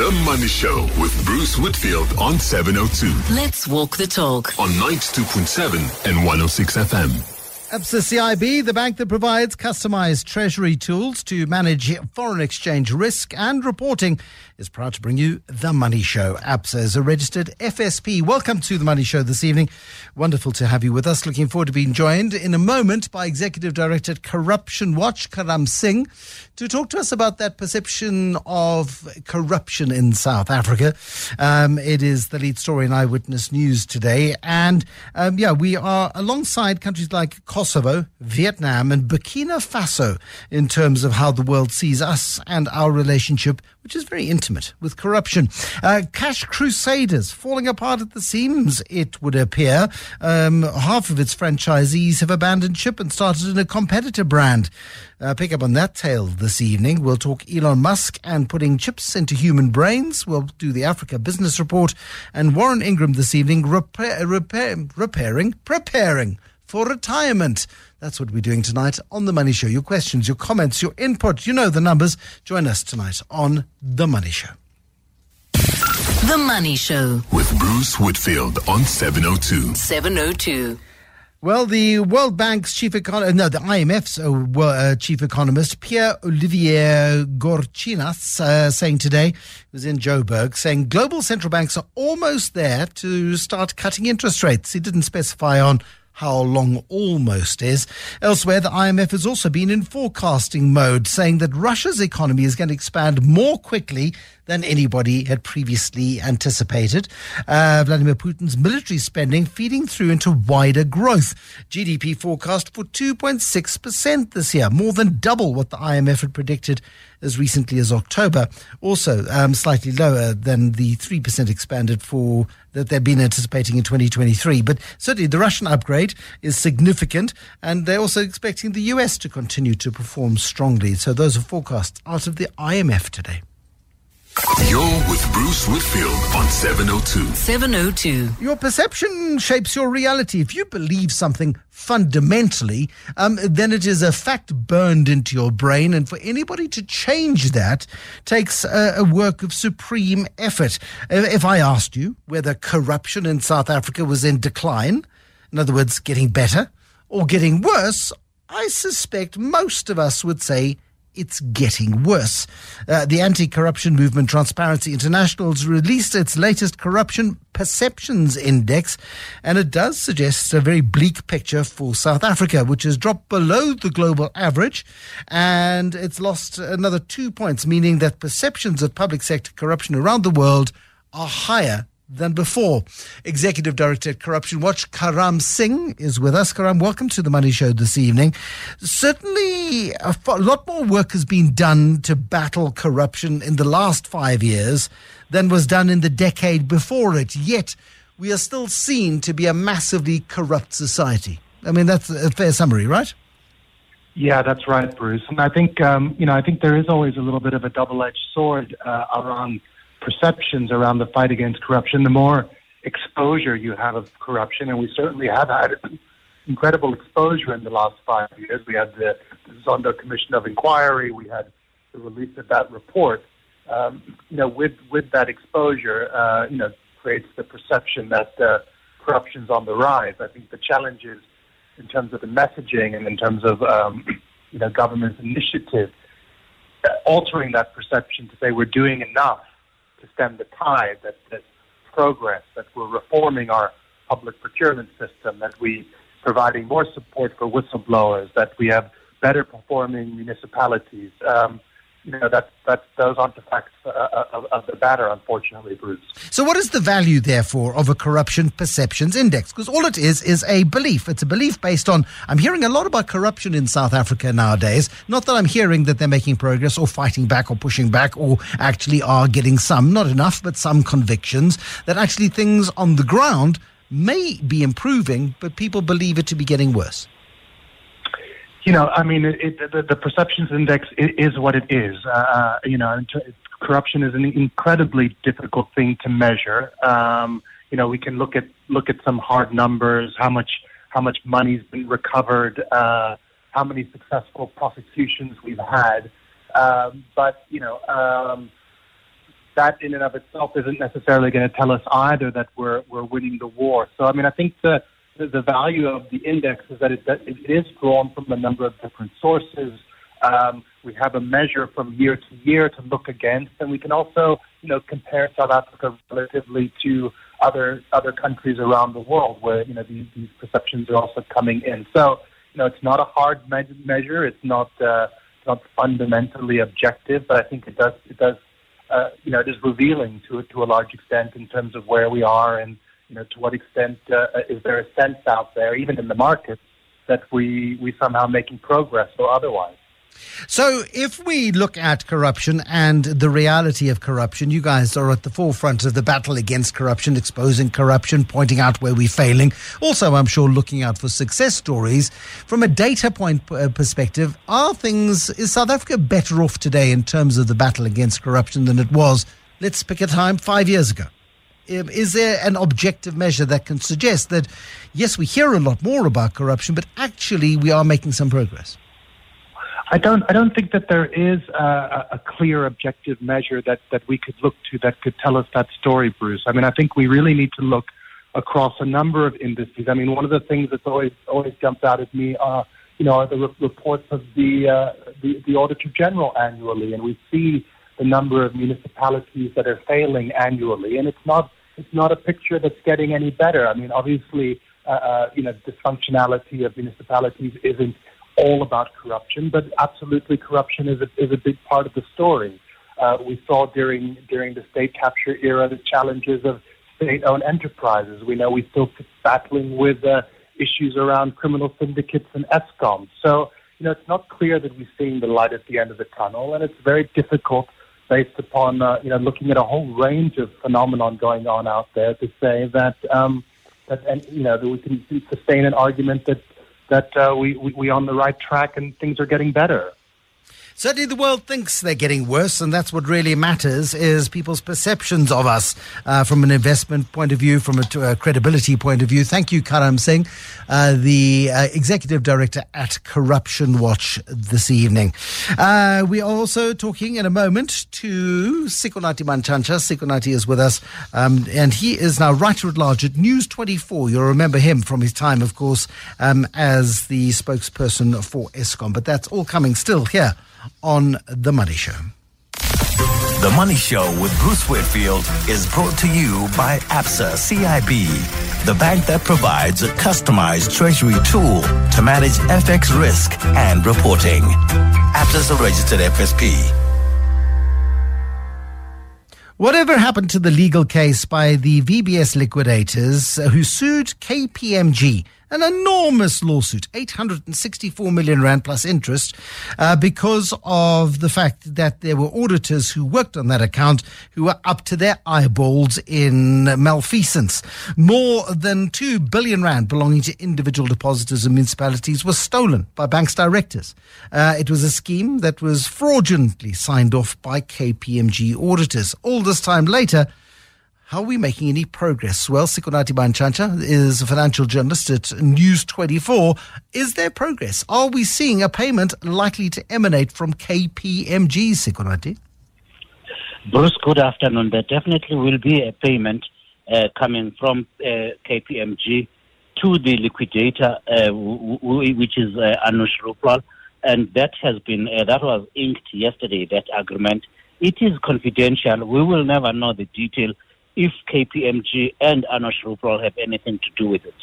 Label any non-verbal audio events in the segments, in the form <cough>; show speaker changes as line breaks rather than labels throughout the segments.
The Money Show with Bruce Whitfield on 702.
Let's walk the talk.
On 92.7 and 106 FM.
ABSA CIB, the bank that provides customized treasury tools to manage foreign exchange risk and reporting, is proud to bring you The Money Show. ABSA is a registered FSP. Welcome to The Money Show this evening. Wonderful to have you with us. Looking forward to being joined in a moment by Executive Director at Corruption Watch, Karam Singh, to talk to us about that perception of corruption in South Africa. Um, it is the lead story in Eyewitness News today. And um, yeah, we are alongside countries like Kosovo, Vietnam, and Burkina Faso in terms of how the world sees us and our relationship, which is very intimate with corruption. Uh, cash crusaders falling apart at the seams, it would appear. Um, half of its franchisees have abandoned ship and started in a competitor brand. Uh, pick up on that tale this evening. We'll talk Elon Musk and putting chips into human brains. We'll do the Africa Business Report. And Warren Ingram this evening, repair, repair, repairing, preparing for retirement. That's what we're doing tonight on The Money Show. Your questions, your comments, your input, you know the numbers. Join us tonight on The Money Show.
The Money Show
with Bruce Whitfield on 702.
702.
Well, the World Bank's chief economist, no, the IMF's uh, uh, chief economist, Pierre Olivier Gourinchas, uh, saying today, was in Joburg, saying global central banks are almost there to start cutting interest rates. He didn't specify on how long almost is. Elsewhere, the IMF has also been in forecasting mode, saying that Russia's economy is going to expand more quickly than anybody had previously anticipated. Uh, Vladimir Putin's military spending feeding through into wider growth. GDP forecast for 2.6% this year, more than double what the IMF had predicted as recently as October. Also, um, slightly lower than the 3% expanded for that they've been anticipating in 2023. But certainly the Russian upgrade is significant, and they're also expecting the US to continue to perform strongly. So those are forecasts out of the IMF today.
You're with Bruce Whitfield on 702.
702.
Your perception shapes your reality. If you believe something fundamentally, um, then it is a fact burned into your brain. And for anybody to change that takes a, a work of supreme effort. If I asked you whether corruption in South Africa was in decline, in other words, getting better or getting worse, I suspect most of us would say it's getting worse. Uh, the anti corruption movement Transparency International has released its latest corruption perceptions index, and it does suggest a very bleak picture for South Africa, which has dropped below the global average, and it's lost another two points, meaning that perceptions of public sector corruption around the world are higher than before. Executive Director at Corruption Watch, Karam Singh, is with us. Karam, welcome to the Money Show this evening. Certainly, a lot more work has been done to battle corruption in the last five years than was done in the decade before it. Yet, we are still seen to be a massively corrupt society. I mean, that's a fair summary, right?
Yeah, that's right, Bruce. And I think um, you know, I think there is always a little bit of a double-edged sword uh, around perceptions around the fight against corruption, the more exposure you have of corruption, and we certainly have had incredible exposure in the last five years. We had the, Zondo Commission of Inquiry, we had the release of that report. Um, you know, with with that exposure, uh, you know, creates the perception that uh, corruption's on the rise. I think the challenge is in terms of the messaging and in terms of um, you know government's initiative, altering that perception to say we're doing enough to stem the tide, that there's progress, that we're reforming our public procurement system, that we providing more support for whistleblowers, that we have better performing municipalities. Um, you know, that, that, those aren't the facts uh, uh, of, of, the matter, unfortunately, Bruce.
So, what is the value, therefore, of a corruption perceptions index? Because all it is is a belief. It's a belief based on. I'm hearing a lot about corruption in South Africa nowadays. Not that I'm hearing that they're making progress or fighting back or pushing back or actually are getting some, not enough, but some convictions that actually things on the ground may be improving, but people believe it to be getting worse
you know, I mean, it, it, the, the, perceptions index is, what it is. Uh, uh you know, corruption is an incredibly difficult thing to measure. Um, you know, we can look at look at some hard numbers, how much how much money's been recovered, uh, how many successful prosecutions we've had. Um, but you know, um, that in and of itself isn't necessarily going to tell us either that we're we're winning the war. So I mean, I think the the, value of the index is that it, that it is drawn from a number of different sources. Um, we have a measure from year to year to look against, and we can also, you know, compare South Africa relatively to other other countries around the world where you know these, these perceptions are also coming in. So, you know, it's not a hard me- measure. It's not uh, not fundamentally objective, but I think it does it does uh, you know it is revealing to to a large extent in terms of where we are and you know to what extent uh, is there a sense out there, even in the market, that we we somehow making progress or otherwise.
So, if we look at corruption and the reality of corruption, you guys are at the forefront of the battle against corruption, exposing corruption, pointing out where we're failing. Also, I'm sure looking out for success stories. From a data point uh, perspective, are things, is South Africa better off today in terms of the battle against corruption than it was, let's pick a time, five years ago? Um, is there an objective measure that can suggest that, yes, we hear a lot more about corruption, but actually we are making some progress?
I don't. I don't think that there is a, a clear objective measure that, that we could look to that could tell us that story, Bruce. I mean, I think we really need to look across a number of industries. I mean, one of the things that's always always jumps out at me, uh, you know, are the re- reports of the, uh, the the Auditor General annually, and we see the number of municipalities that are failing annually, and it's not it's not a picture that's getting any better. I mean, obviously, uh, uh, you know, dysfunctionality of municipalities isn't all about corruption, but absolutely corruption is a, is a big part of the story. Uh, we saw during during the state capture era the challenges of state-owned enterprises. We know we're still battling with uh, issues around criminal syndicates and Eskom. So you know it's not clear that we're seeing the light at the end of the tunnel, and it's very difficult based upon uh, you know looking at a whole range of phenomenon going on out there to say that um, that and you know that we can sustain an argument that that uh, we, we, we're on the right track and things are getting better.
Certainly, the world thinks they're getting worse, and that's what really matters: is people's perceptions of us uh, from an investment point of view, from a, a credibility point of view. Thank you, Karam Singh, uh, the uh, executive director at Corruption Watch this evening. Uh, we are also talking in a moment to Sikonathi Mantshantsha. Sikonathi is with us, um, and he is now writer at large at News 24. You'll remember him from his time, of course, um, as the spokesperson for Eskom. But that's all coming still here on The Money Show.
The Money Show with Bruce Whitfield is brought to you by ABSA CIB, the bank that provides a customized treasury tool to manage FX risk and reporting. ABSA is a registered FSP.
Whatever happened to the legal case by the VBS liquidators who sued KPMG? An enormous lawsuit, 864 million rand plus interest, uh, because of the fact that there were auditors who worked on that account who were up to their eyeballs in malfeasance. More than 2 billion rand belonging to individual depositors and municipalities was stolen by banks directors. Uh, it was a scheme that was fraudulently signed off by KPMG auditors. All this time later, how are we making any progress? Well, Sikonathi Mantshantsha is a financial journalist at News 24. Is there progress? Are we seeing a payment likely to emanate from KPMG, Sikonathi?
Bruce, good afternoon. There definitely will be a payment uh, coming from uh, KPMG to the liquidator, uh, w- w- which is uh, Anoosh Rooplal, and that has been uh, that was inked yesterday. That agreement. It is confidential. We will never know the detail if KPMG and Anoosh Rooplal have anything to do with it.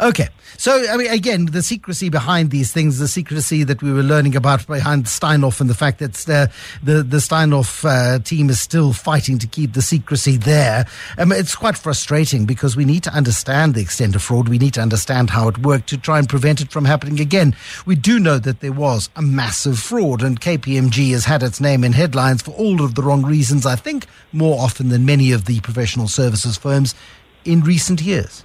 Okay. So, I mean, again, the secrecy behind these things, the secrecy that we were learning about behind Steinhoff and the fact that uh, the, the Steinhoff uh, team is still fighting to keep the secrecy there. Um, it's quite frustrating because we need to understand the extent of fraud. We need to understand how it worked to try and prevent it from happening again. We do know that there was a massive fraud and KPMG has had its name in headlines for all of the wrong reasons, I think, more often than many of the professional services firms in recent years.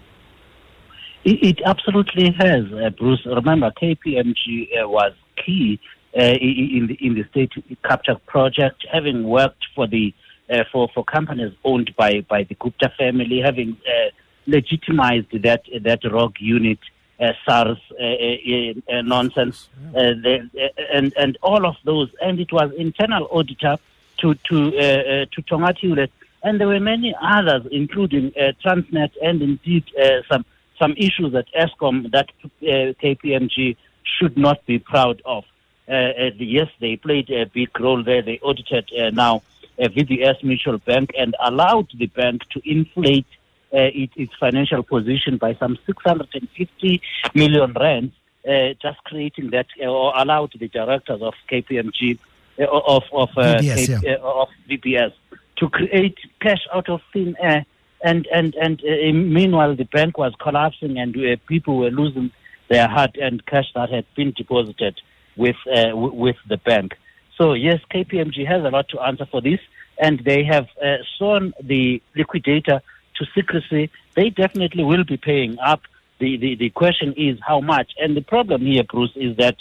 It, it absolutely has, uh, Bruce. Remember, KPMG uh, was key uh, in the in the state capture project, having worked for the uh, for for companies owned by by the Gupta family, having uh, legitimized that that rogue unit. Uh, SARS uh, nonsense, the, and and all of those, and it was internal auditor to to to to Tonga and there were many others, including uh, Transnet, and indeed uh, some some issues at Eskom that uh, KPMG should not be proud of. Uh, yes, they played a big role there. They audited uh, now uh, VBS Mutual Bank and allowed the bank to inflate uh, it, its financial position by some 650 million rand, uh, just creating that, uh, or allowed the directors of KPMG, uh, of of, uh,
VBS,
K- uh, of VBS to create cash out of thin air. And and and uh, meanwhile, the bank was collapsing, and uh, people were losing their hard-earned cash that had been deposited with uh, w- with the bank. So yes, KPMG has a lot to answer for this, and they have uh, sworn the liquidator to secrecy. They definitely will be paying up. The, the the question is how much, and the problem here, Bruce, is that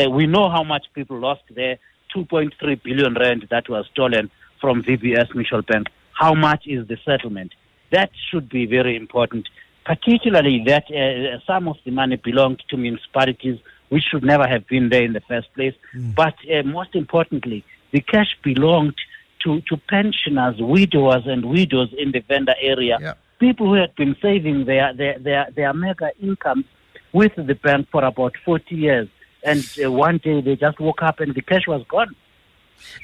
uh, we know how much people lost there. 2.3 billion rand that was stolen from VBS Mutual Bank. How much is the settlement? That should be very important, particularly that uh, some of the money belonged to municipalities, which should never have been there in the first place. But uh, most importantly, the cash belonged to, to pensioners, widowers, and widows in the Venda area.
Yeah.
People who had been saving their, their, their, their mega incomes with the bank for about 40 years. And <sighs> uh, one day they just woke up and the cash was gone.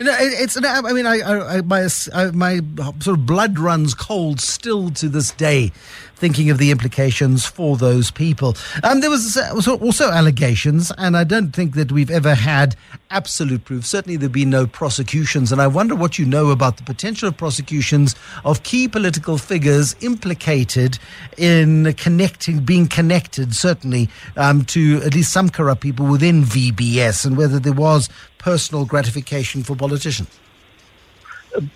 It's. I mean, I, I, I my, I, my sort of blood runs cold still to this day, thinking of the implications for those people. Um, there was also also allegations, and I don't think that we've ever had absolute proof. Certainly, there've been no prosecutions, and I wonder what you know about the potential of prosecutions of key political figures implicated in connecting, being connected, certainly um, to at least some corrupt people within VBS, and whether there was personal gratification for politicians.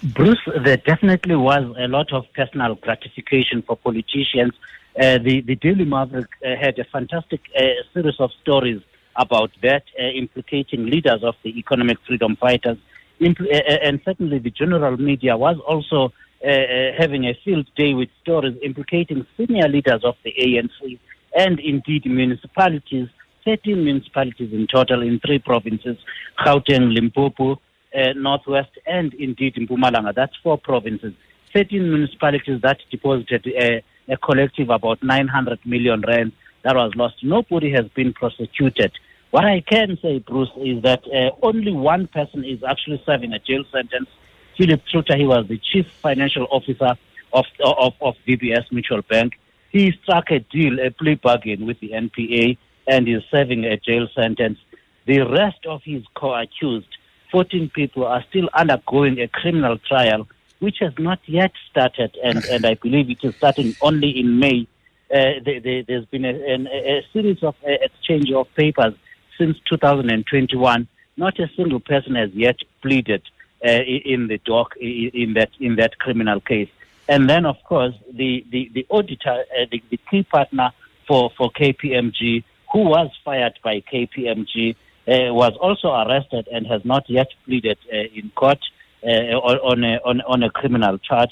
Bruce, there definitely was a lot of personal gratification for politicians. Uh, the, the Daily Maverick uh, had a fantastic uh, series of stories about that, uh, implicating leaders of the economic freedom fighters. Impl- uh, uh, and certainly the general media was also having a field day with stories implicating senior leaders of the ANC and indeed municipalities 13 municipalities in total in three provinces Gauteng, Limpopo, uh, Northwest, and indeed in Mpumalanga. That's four provinces. 13 municipalities that deposited a, a collective about 900 million rand that was lost. Nobody has been prosecuted. What I can say, Bruce, is that uh, only one person is actually serving a jail sentence. Philip Truter, he was the chief financial officer of, of, of VBS Mutual Bank. He struck a deal, a plea bargain with the NPA and is serving a jail sentence. The rest of his co-accused, 14 people, are still undergoing a criminal trial, which has not yet started, and, and I believe it is starting only in May. Uh, there, there, there's been a, an, a series of uh, exchange of papers since 2021. Not a single person has yet pleaded uh, in the dock in that in that criminal case. And then, of course, the the, the auditor, uh, the, the key partner for for KPMG, who was fired by KPMG, uh, was also arrested and has not yet pleaded uh, in court uh, on, a, on, on a criminal charge.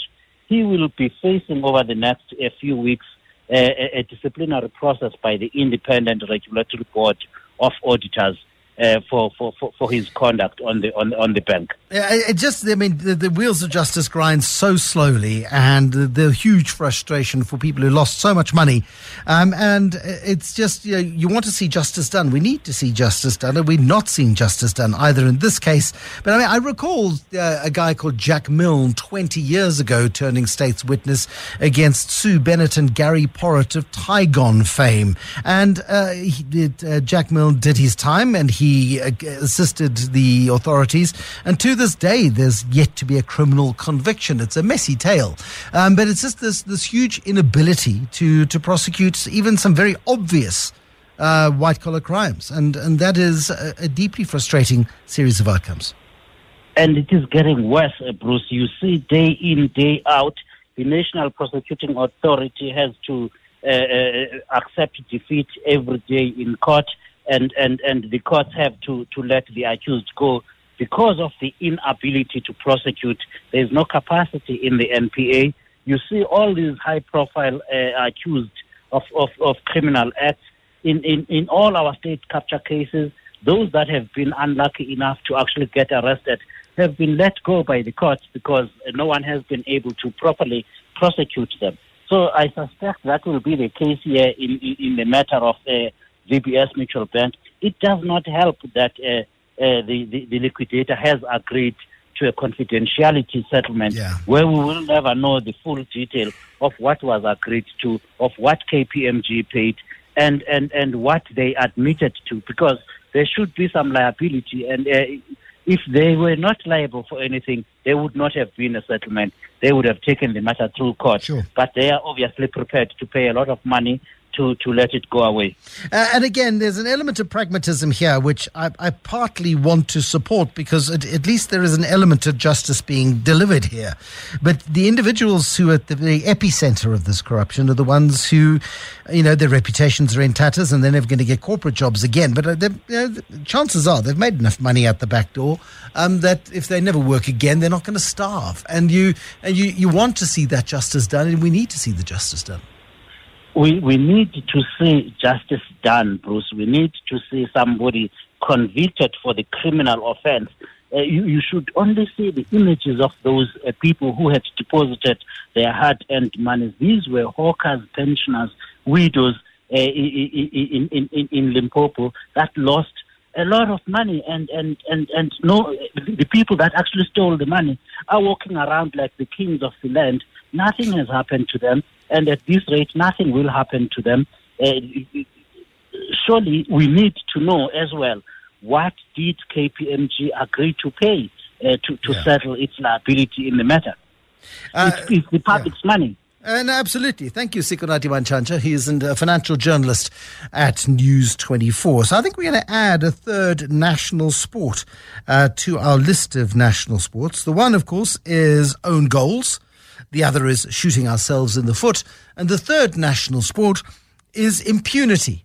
He will be facing over the next few weeks a, a disciplinary process by the Independent Regulatory Board of Auditors uh, for, for, for, for his conduct on the on, on the bank.
Yeah, it just, I mean, the, the wheels of justice grind so slowly, and the, the huge frustration for people who lost so much money. Um, and it's just, you know, you want to see justice done. We need to see justice done, and we're not seeing justice done either in this case. But I mean, I recall uh, a guy called Jack Milne 20 years ago turning state's witness against Sue Bennett and Gary Porritt of Tigon fame. And uh, he did, uh, Jack Milne did his time, and he uh, assisted the authorities. And to this day, there's yet to be a criminal conviction. It's a messy tale, um, but it's just this this huge inability to to prosecute even some very obvious uh, white collar crimes, and and that is a, a deeply frustrating series of outcomes.
And it is getting worse, uh, Bruce. You see, day in, day out, the National Prosecuting Authority has to uh, uh, accept defeat every day in court, and, and, and the courts have to, to let the accused go because of the inability to prosecute. There's no capacity in the NPA. You see all these high profile uh, accused of, of, of criminal acts in, in, in all our state capture cases, those that have been unlucky enough to actually get arrested, have been let go by the courts because no one has been able to properly prosecute them. So I suspect that will be the case here in, in, in the matter of uh, VBS Mutual Bank. It does not help that uh, uh, the, the, the liquidator has agreed to a confidentiality settlement
Yeah.
where we will never know the full detail of what was agreed to, of what KPMG paid, and, and, and what they admitted to, because there should be some liability. And uh, if they were not liable for anything, there would not have been a settlement. They would have taken the matter through court.
Sure.
But they are obviously prepared to pay a lot of money to, to let it go away.
Uh, and again, there's an element of pragmatism here, which I, I partly want to support because at, at least there is an element of justice being delivered here. But the individuals who are at the very epicenter of this corruption are the ones who, you know, their reputations are in tatters and they're never going to get corporate jobs again. But uh, you know, chances are they've made enough money out the back door um, that if they never work again, they're not going to starve. And you and you, you want to see that justice done, and we need to see the justice done.
We we need to see justice done, Bruce. We need to see somebody convicted for the criminal offense. Uh, you, you should only see the images of those uh, people who had deposited their hard-earned money. These were hawkers, pensioners, widows uh, in, in, in, in, in Limpopo that lost a lot of money, and and and and no, the people that actually stole the money are walking around like the kings of the land. Nothing has happened to them, and at this rate, nothing will happen to them. Uh, surely, we need to know as well what did KPMG agree to pay uh, to to
Yeah.
settle its liability in the matter.
Uh,
it's, it's the public's money.
And absolutely. Thank you, Sikonathi Mantshantsha. He is a financial journalist at News 24. So I think we're going to add a third national sport uh, to our list of national sports. The one, of course, is own goals. The other is shooting ourselves in the foot. And the third national sport is impunity.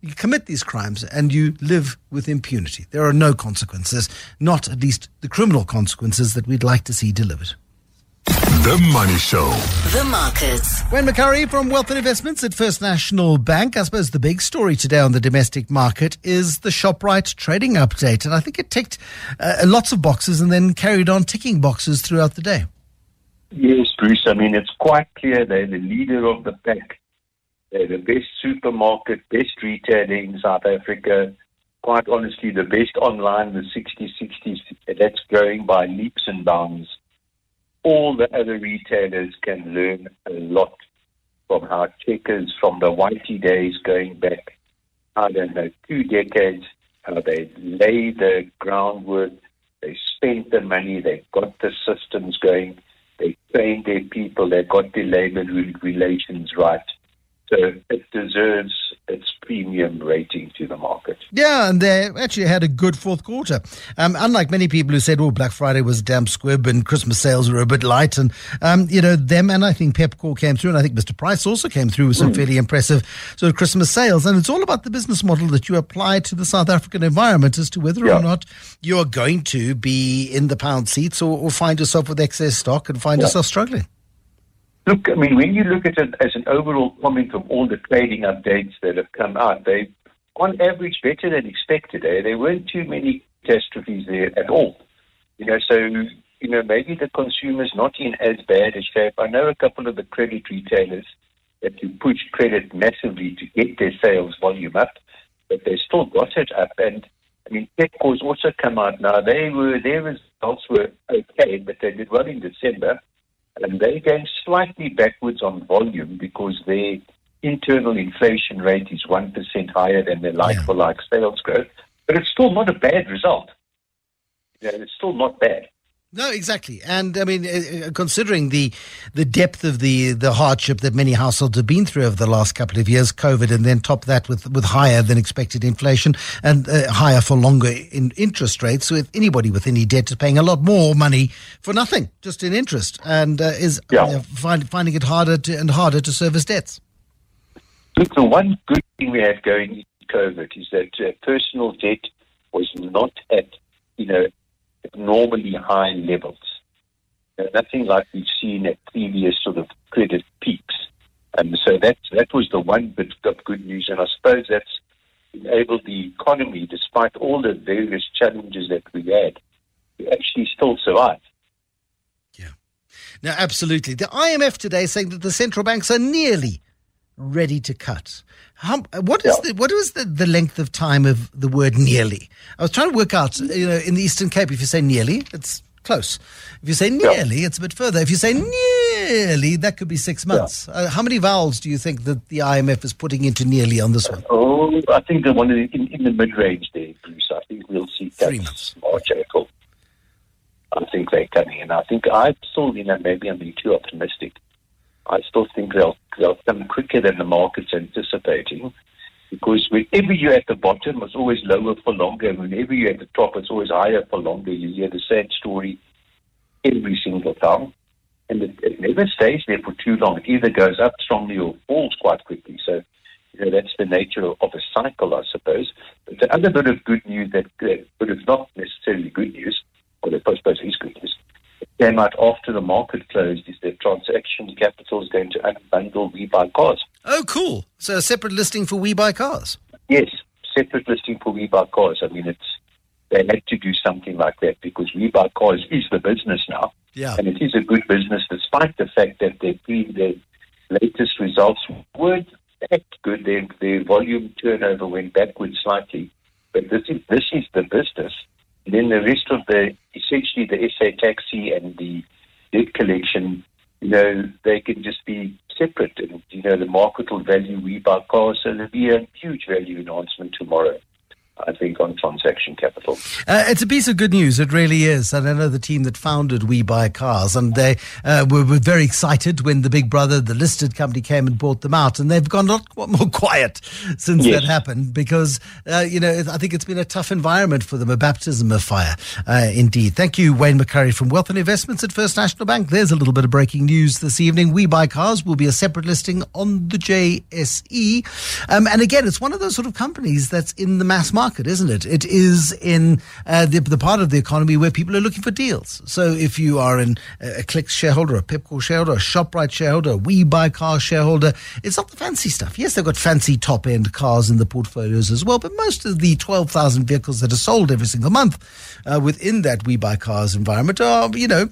You commit these crimes and you live with impunity. There are no consequences, not at least the criminal consequences that we'd like to see delivered.
The Money Show.
The markets.
Wayne McCurrie from Wealth and Investments at First National Bank. I suppose the big story today on the domestic market is the ShopRite trading update. And I think it ticked uh, lots of boxes and then carried on ticking boxes throughout the day.
Yes, Bruce. I mean, it's quite clear they're the leader of the pack. They're the best supermarket, best retailer in South Africa. Quite honestly, the best online, the Sixty60, that's growing by leaps and bounds. All the other retailers can learn a lot from how Checkers, from the Whitey days going back, I don't know, two decades, how they lay the groundwork, they spent the money, they got the systems going, they trained their people, they got their labor relations right. So it deserves its premium rating to the market.
Yeah, and they actually had a good fourth quarter. Um, unlike many people who said, "Oh, Black Friday was a damn squib and Christmas sales were a bit light," and um, you know them, and I think Pepkor came through, and I think Mr. Price also came through with some fairly impressive sort of Christmas sales. And it's all about the business model that you apply to the South African environment as to whether
Yeah.
or not you are going to be in the pound seats or, or find yourself with excess stock and find
Yeah.
yourself struggling.
Look, I mean, when you look at it as an overall comment of all the trading updates that have come out, they, on average, better than expected. Eh? There weren't too many catastrophes there at all. You know, so you know maybe the consumer's not in as bad a shape. I know a couple of the credit retailers that you pushed credit massively to get their sales volume up, but they still got it up. And I mean, Petco's also come out now. They were their results were okay, but they did well in December and they're going slightly backwards on volume because their internal inflation rate is 1% higher than their like for like sales growth. But it's still not a bad result. You know, it's still not bad.
No, exactly, and I mean, uh, uh, considering the the depth of the the hardship that many households have been through over the last couple of years, COVID, and then top that with with higher than expected inflation and uh, higher for longer in interest rates, with anybody with any debt is paying a lot more money for nothing, just in interest, and uh, is
Yeah.
uh, find, finding it harder to, and harder to service debts.
Look, the one good thing we had going into COVID is that uh, personal debt was not at, you know, abnormally high levels. Nothing like we've seen at previous sort of credit peaks. And so that, that was the one bit of good news. And I suppose that's enabled the economy, despite all the various challenges that we had, to actually still survive. Yeah.
No, absolutely. The IMF today is saying that the central banks are nearly ready to cut. How, what is
Yeah.
the what is the, the length of time of the word nearly? I was trying to work out. You know, in the Eastern Cape, if you say nearly, it's close. If you say nearly, it's a bit further. If you say nearly, that could be six months. Uh, how many vowels do you think that the IMF is putting into nearly on this one?
Oh, I think the one in, in, the mid range there, Bruce. I think we'll see
Three months.
March, April. I think they're coming, and I think I'm still, you know, maybe I'm being too optimistic. I still think they'll they'll come quicker than the market's anticipating, because whenever you're at the bottom, it's always lower for longer. and Whenever you're at the top, it's always higher for longer. You hear the same story every single time, and it, it never stays there for too long. It either goes up strongly or falls quite quickly. So you know, that's the nature of, a cycle, I suppose. But the other bit of good news that, but it's not necessarily good news, or I suppose is good news, it came out after the market closed, is that transaction capital is going to unbundle We Buy Cars.
Oh, cool. So a separate listing for We Buy Cars.
Yes, separate listing for We Buy Cars. I mean, it's they had to do something like that because We Buy Cars is the business now.
Yeah.
And it is a good business despite the fact that their, pre, their latest results weren't that good. Their, their volume turnover went backwards slightly. But this is, this is the business. And then the rest of the, essentially the SA taxi and the debt collection, you know, they can just be separate. And, you know, the market will value We Buy Cars. So there'll be a huge value enhancement tomorrow. I think on transaction capital.
Uh, it's a piece of good news. It really is. And I know the team that founded We Buy Cars, and they uh, were, were very excited when the big brother, the listed company, came and bought them out. And they've gone a lot more quiet since
Yes.
that happened because, uh, you know, I think it's been a tough environment for them, a baptism of fire, uh, indeed. Thank you, Wayne McCurrie from Wealth and Investments at First National Bank. There's a little bit of breaking news this evening. We Buy Cars will be a separate listing on the JSE. Um, and again, it's one of those sort of companies that's in the mass market, isn't it? It is in uh, the, the part of the economy where people are looking for deals. So if you are in a, a Clicks shareholder, a Pepco shareholder, a ShopRite shareholder, a We Buy Car shareholder, it's not the fancy stuff. Yes, they've got fancy top end cars in the portfolios as well, but most of the 12,000 vehicles that are sold every single month uh, within that We Buy Cars environment are, you know,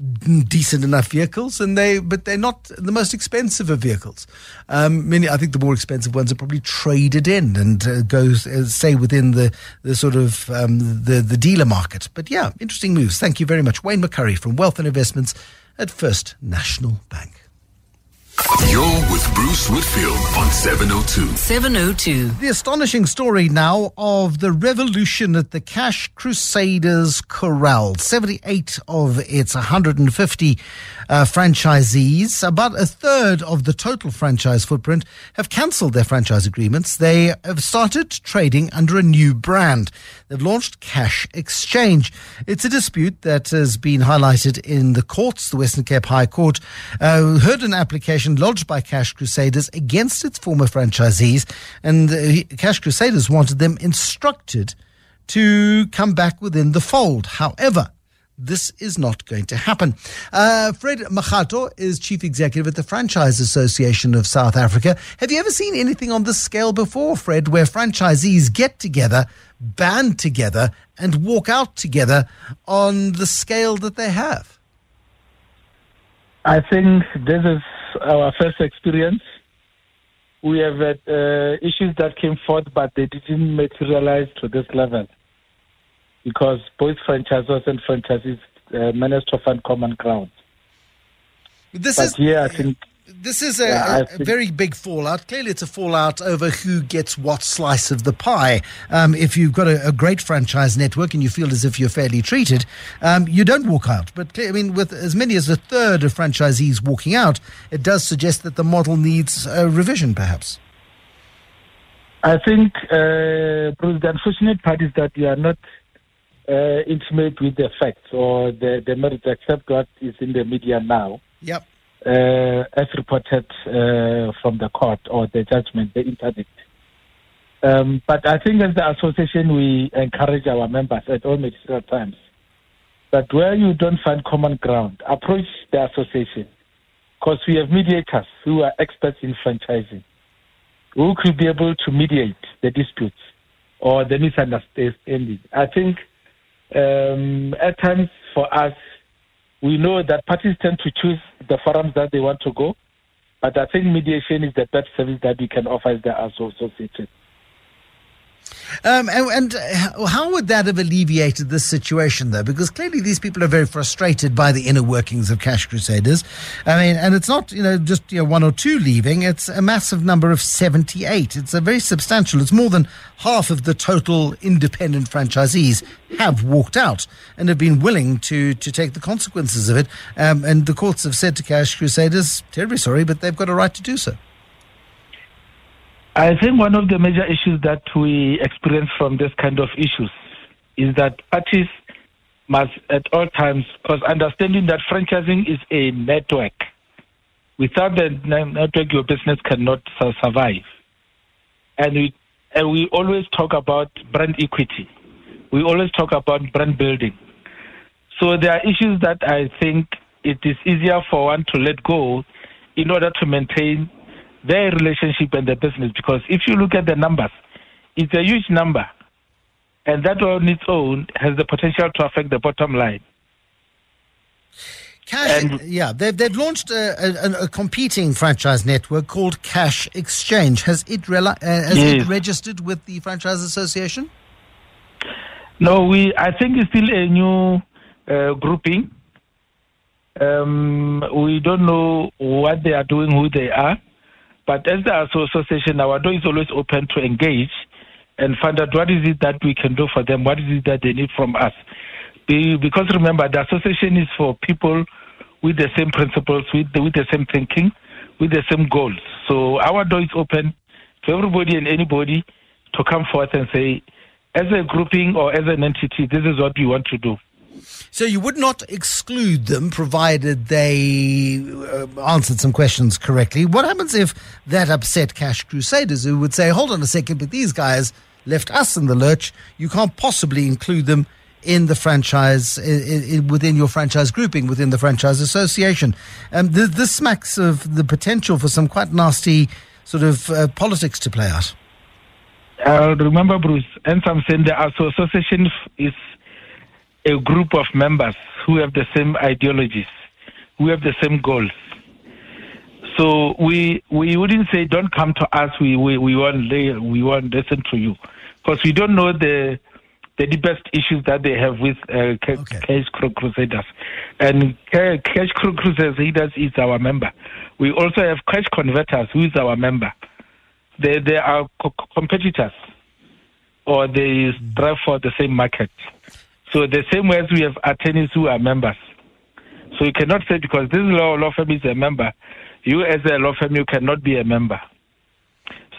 decent enough vehicles, and they but they're not the most expensive of vehicles. Um, many, I think, the more expensive ones are probably traded in and uh, goes uh, within the the sort of um, the the dealer market. But yeah, interesting moves. Thank you very much, Wayne McCurrie from Wealth and Investments at First National Bank.
You're with Bruce Whitfield on 702.
702.
The astonishing story now of the revolution at the Cash Crusaders Corral. 78 of its 150 uh, franchisees, about a third of the total franchise footprint, have cancelled their franchise agreements. They have started trading under a new brand. They've launched Cash Exchange. It's a dispute that has been highlighted in the courts. The Western Cape High Court uh, heard an application lodged by Cash Crusaders against its former franchisees, and Cash Crusaders wanted them instructed to come back within the fold. However, this is not going to happen. Uh, Fred Makhatho is chief executive at the Franchise Association of South Africa. Have you ever seen anything on this scale before, Fred, where franchisees get together, band together, and walk out together on the scale that they have?
I think this is our first experience. We have had uh, issues that came forth, but they didn't materialize to this level because both franchisors and franchisees uh, managed to find common ground.
This
But
is
here, I think
This is a,
Yeah,
a- a very big fallout. Clearly, it's a fallout over who gets what slice of the pie. Um, if you've got a, a great franchise network and you feel as if you're fairly treated, um, you don't walk out. But I mean, with as many as a third of franchisees walking out, it does suggest that the model needs a revision, perhaps.
I think uh, Bruce, the unfortunate part is that you are not uh, intimate with the facts or the, the merits, except what is in the media now,
Yep.
uh, as reported uh, from the court or the judgment, the interdict. Um, but I think as the association, we encourage our members at all material times that where you don't find common ground, approach the association because we have mediators who are experts in franchising who could be able to mediate the disputes or the misunderstanding. I think Um, at times, for us, we know that parties tend to choose the forums that they want to go, but I think mediation is the best service that we can offer as the.
Um, and, and uh, how would that have alleviated this situation, though? Because clearly these people are very frustrated by the inner workings of Cash Crusaders. I mean, and it's not you know just you know, one or two leaving; it's a massive number of seventy-eight. It's a very substantial. It's more than half of the total independent franchisees have walked out and have been willing to to take the consequences of it. Um, and the courts have said to Cash Crusaders, "Terribly sorry, but they've got a right to do so."
I think one of the major issues that we experience from this kind of issues is that parties must at all times, because understanding that franchising is a network. Without the network, your business cannot survive. And we, and we always talk about brand equity. We always talk about brand building. So there are issues that I think it is easier for one to let go in order to maintain their relationship and their business. Because if you look at the numbers, it's a huge number. And that on its own has the potential to affect the bottom line.
Cash,
And-
yeah, they've, they've launched a, a, a competing franchise network called Cash Exchange. Has it rela- uh, has it registered with the Franchise Association?
No, we. I think it's still a new uh, grouping. Um, we don't know what they are doing, who they are, but as the association, our door is always open to engage and find out what is it that we can do for them, what is it that they need from us. Because remember, the association is for people with the same principles, with the, with the same thinking, with the same goals. So our door is open to everybody and anybody to come forth and say, as a grouping or as an entity, this is what we want to do.
So you would not exclude them provided they uh, answered some questions correctly. What happens if that upset Cash Crusaders who would say, hold on a second, but these guys left us in the lurch. You can't possibly include them in the franchise, within your franchise grouping, within the franchise association. Um, th- this smacks of the potential for some quite nasty sort of uh, politics to play out.
Uh, remember, Bruce, and I'm saying the association is a group of members who have the same ideologies, who have the same goals. So we we wouldn't say don't come to us. We we we won't lay, we won't listen to you because we don't know the the deepest issues that they have with uh,
Okay.
Cash Cru- Crusaders, and Ca- Cash Cru- Crusaders is our member. We also have Cash Converters, who is our member. They they are co- competitors, or they strive for the same market. So the same way as we have attorneys who are members. So you cannot say because this law, law firm is a member, you as a law firm you cannot be a member.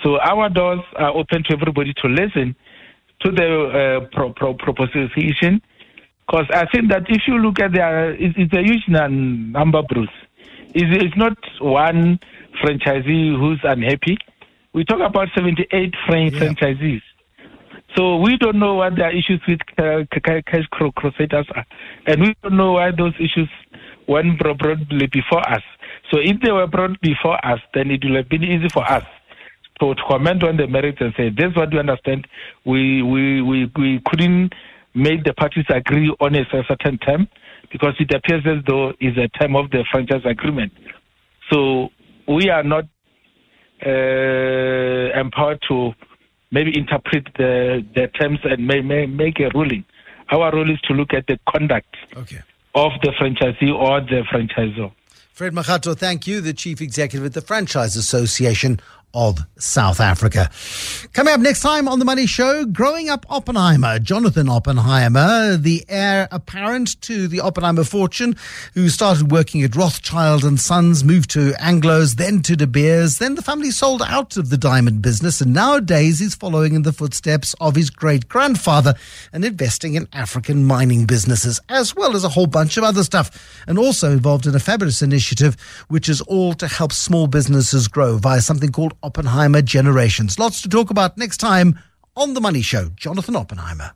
So our doors are open to everybody to listen to the uh, pro- pro- proposition. Because I think that if you look at the, it's, it's a huge number, Bruce. It's, it's not one franchisee who's unhappy. We talk about 78 fran-
Yeah.
franchisees. So we don't know what their issues with ca- ca- cash cru- crusaders are, and we don't know why those issues weren't brought before us. So if they were brought before us, then it will have been easy for us to, to comment on the merits and say, "This is what we understand. We we we we couldn't make the parties agree on a certain term because it appears as though it's a term of the franchise agreement. So we are not uh, empowered to maybe interpret the, the terms and may, may make a ruling. Our role is to look at the conduct
Okay.
of the franchisee or the franchisor.
Fred Makhatho, thank you, the Chief Executive at the Franchise Association of South Africa. Coming up next time on The Money Show, growing up Oppenheimer, Jonathan Oppenheimer, the heir apparent to the Oppenheimer fortune, who started working at Rothschild and Sons, moved to Anglos, then to De Beers, then the family sold out of the diamond business, and nowadays he's following in the footsteps of his great grandfather and investing in African mining businesses, as well as a whole bunch of other stuff, and also involved in a fabulous initiative which is all to help small businesses grow via something called Oppenheimer Generations. Lots to talk about next time on The Money Show. Jonathan Oppenheimer.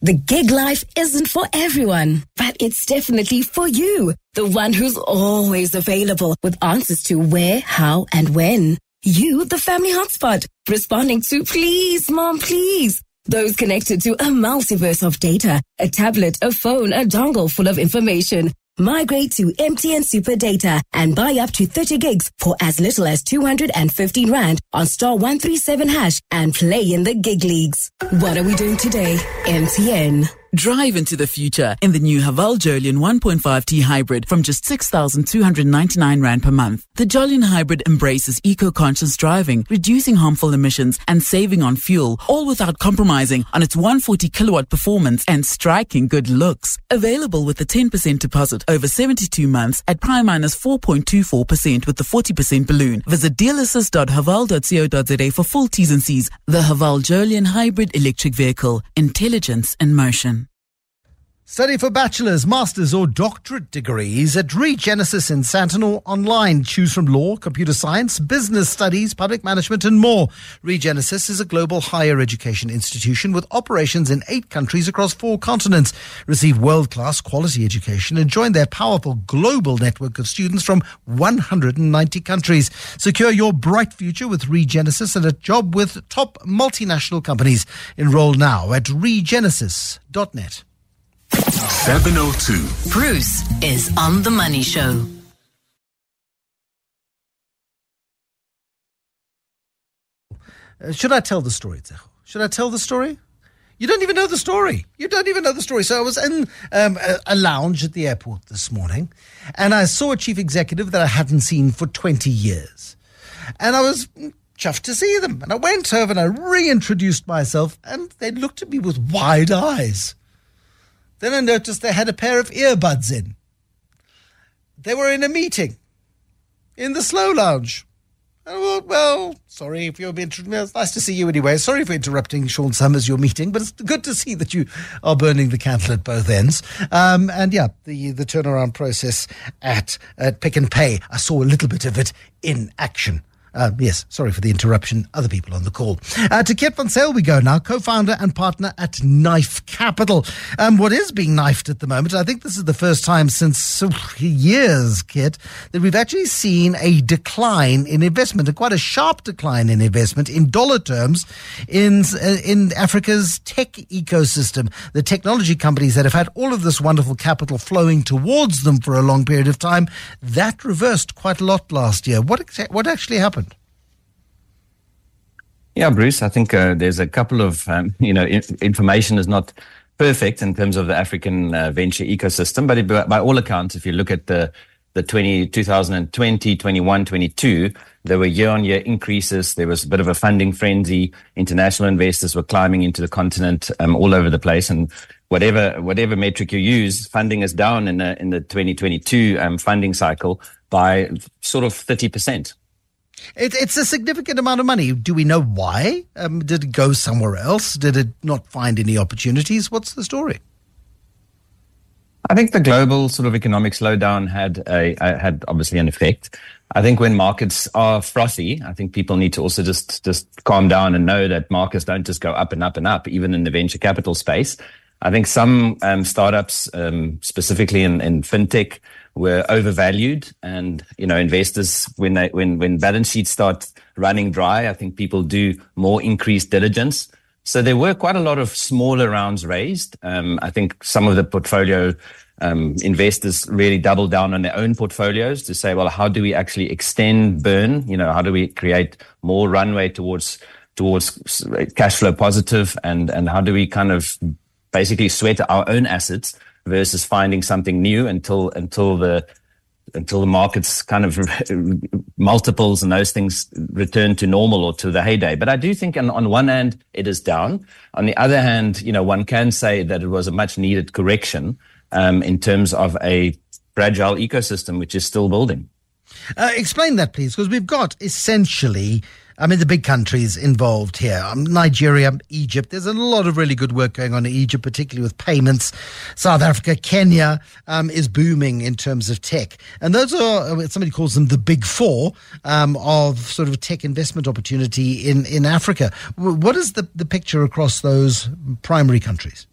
The gig life isn't for everyone, but it's definitely for you. The one who's always available with answers to where, how, and when. You, the family hotspot, responding to please, mom, please. Those connected to a multiverse of data, a tablet, a phone, a dongle full of information. Migrate to MTN Super Data and buy up to 30 gigs for as little as 215 Rand on star 137 hash and play in the gig leagues. What are we doing today? MTN.
Drive into the future in the new Haval Jolion 1.5T hybrid from just 6,299 Rand per month. The Jolion hybrid embraces eco-conscious driving, reducing harmful emissions and saving on fuel, all without compromising on its 140 kilowatt performance and striking good looks. Available with a 10% deposit over 72 months at prime minus 4.24% with the 40% balloon. Visit dealassist.haval.co.za for full T's and C's. The Haval Jolion hybrid electric vehicle. Intelligence in motion.
Study for bachelor's, master's, or doctorate degrees at Regenesys in Sandton or online. Choose from law, computer science, business studies, public management, and more. Regenesys is a global higher education institution with operations in eight countries across four continents. Receive world class quality education and join their powerful global network of students from 190 countries. Secure your bright future with Regenesys and a job with top multinational companies. Enroll now at regenesys.net.
702.
Bruce is on the Money Show.
Uh, should I tell the story, Tsecho? Should I tell the story? You don't even know the story. You don't even know the story. So I was in um, a, a lounge at the airport this morning, and I saw a chief executive that I hadn't seen for 20 years. And I was chuffed to see them. And I went over and I reintroduced myself, and they looked at me with wide eyes. Then I noticed they had a pair of earbuds in. They were in a meeting in the slow lounge. Well, well, sorry if you're being. It's nice to see you anyway. Sorry for interrupting Sean Summers, your meeting, but it's good to see that you are burning the candle at both ends. Um, and yeah, the the turnaround process at at Pick n Pay, I saw a little bit of it in action. Uh, yes, sorry for the interruption. Other people on the call. Uh, to Keet van Zyl we go now, co-founder and partner at Knife Capital. Um, what is being knifed at the moment? I think this is the first time since years, Keet, that we've actually seen a decline in investment, and quite a sharp decline in investment in dollar terms in uh, in Africa's tech ecosystem. The technology companies that have had all of this wonderful capital flowing towards them for a long period of time, that reversed quite a lot last year. What what actually happened?
Yeah, Bruce, I think uh, there's a couple of, um, <laughs> you know, inf- information is not perfect in terms of the African uh, venture ecosystem, but it, by all accounts, if you look at the the 20, 2020, 21, 22, there were year on year increases. There was a bit of a funding frenzy. International investors were climbing into the continent um, all over the place. And whatever, whatever metric you use, funding is down in the, in the 2022 um, funding cycle by sort of 30%.
It, it's a significant amount of money. Do we know why? Um, did it go somewhere else? Did it not find any opportunities? What's the story?
I think the global sort of economic slowdown had a, had obviously an effect. I think when markets are frothy, I think people need to also just just calm down and know that markets don't just go up and up and up, even in the venture capital space. I think some um, startups, um, specifically in, in fintech, were overvalued, and you know investors when they when when balance sheets start running dry, I think people do more increased diligence. So there were quite a lot of smaller rounds raised. Um, I think some of the portfolio um, investors really doubled down on their own portfolios to say, well, how do we actually extend burn? You know, how do we create more runway towards towards cash flow positive, and and how do we kind of basically sweat our own assets versus finding something new until until the until the markets kind of <laughs> multiples and those things return to normal or to the heyday. But I do think on, on one hand, it is down. On the other hand, you know, one can say that it was a much needed correction um, in terms of a fragile ecosystem, which is still building.
Uh, explain that, please, because we've got essentially I mean, the big countries involved here um, Nigeria, Egypt. There's a lot of really good work going on in Egypt, particularly with payments. South Africa, Kenya um, is booming in terms of tech. And those are, uh, somebody calls them the big four um, of sort of tech investment opportunity in, in Africa. What is the, the picture across those primary countries?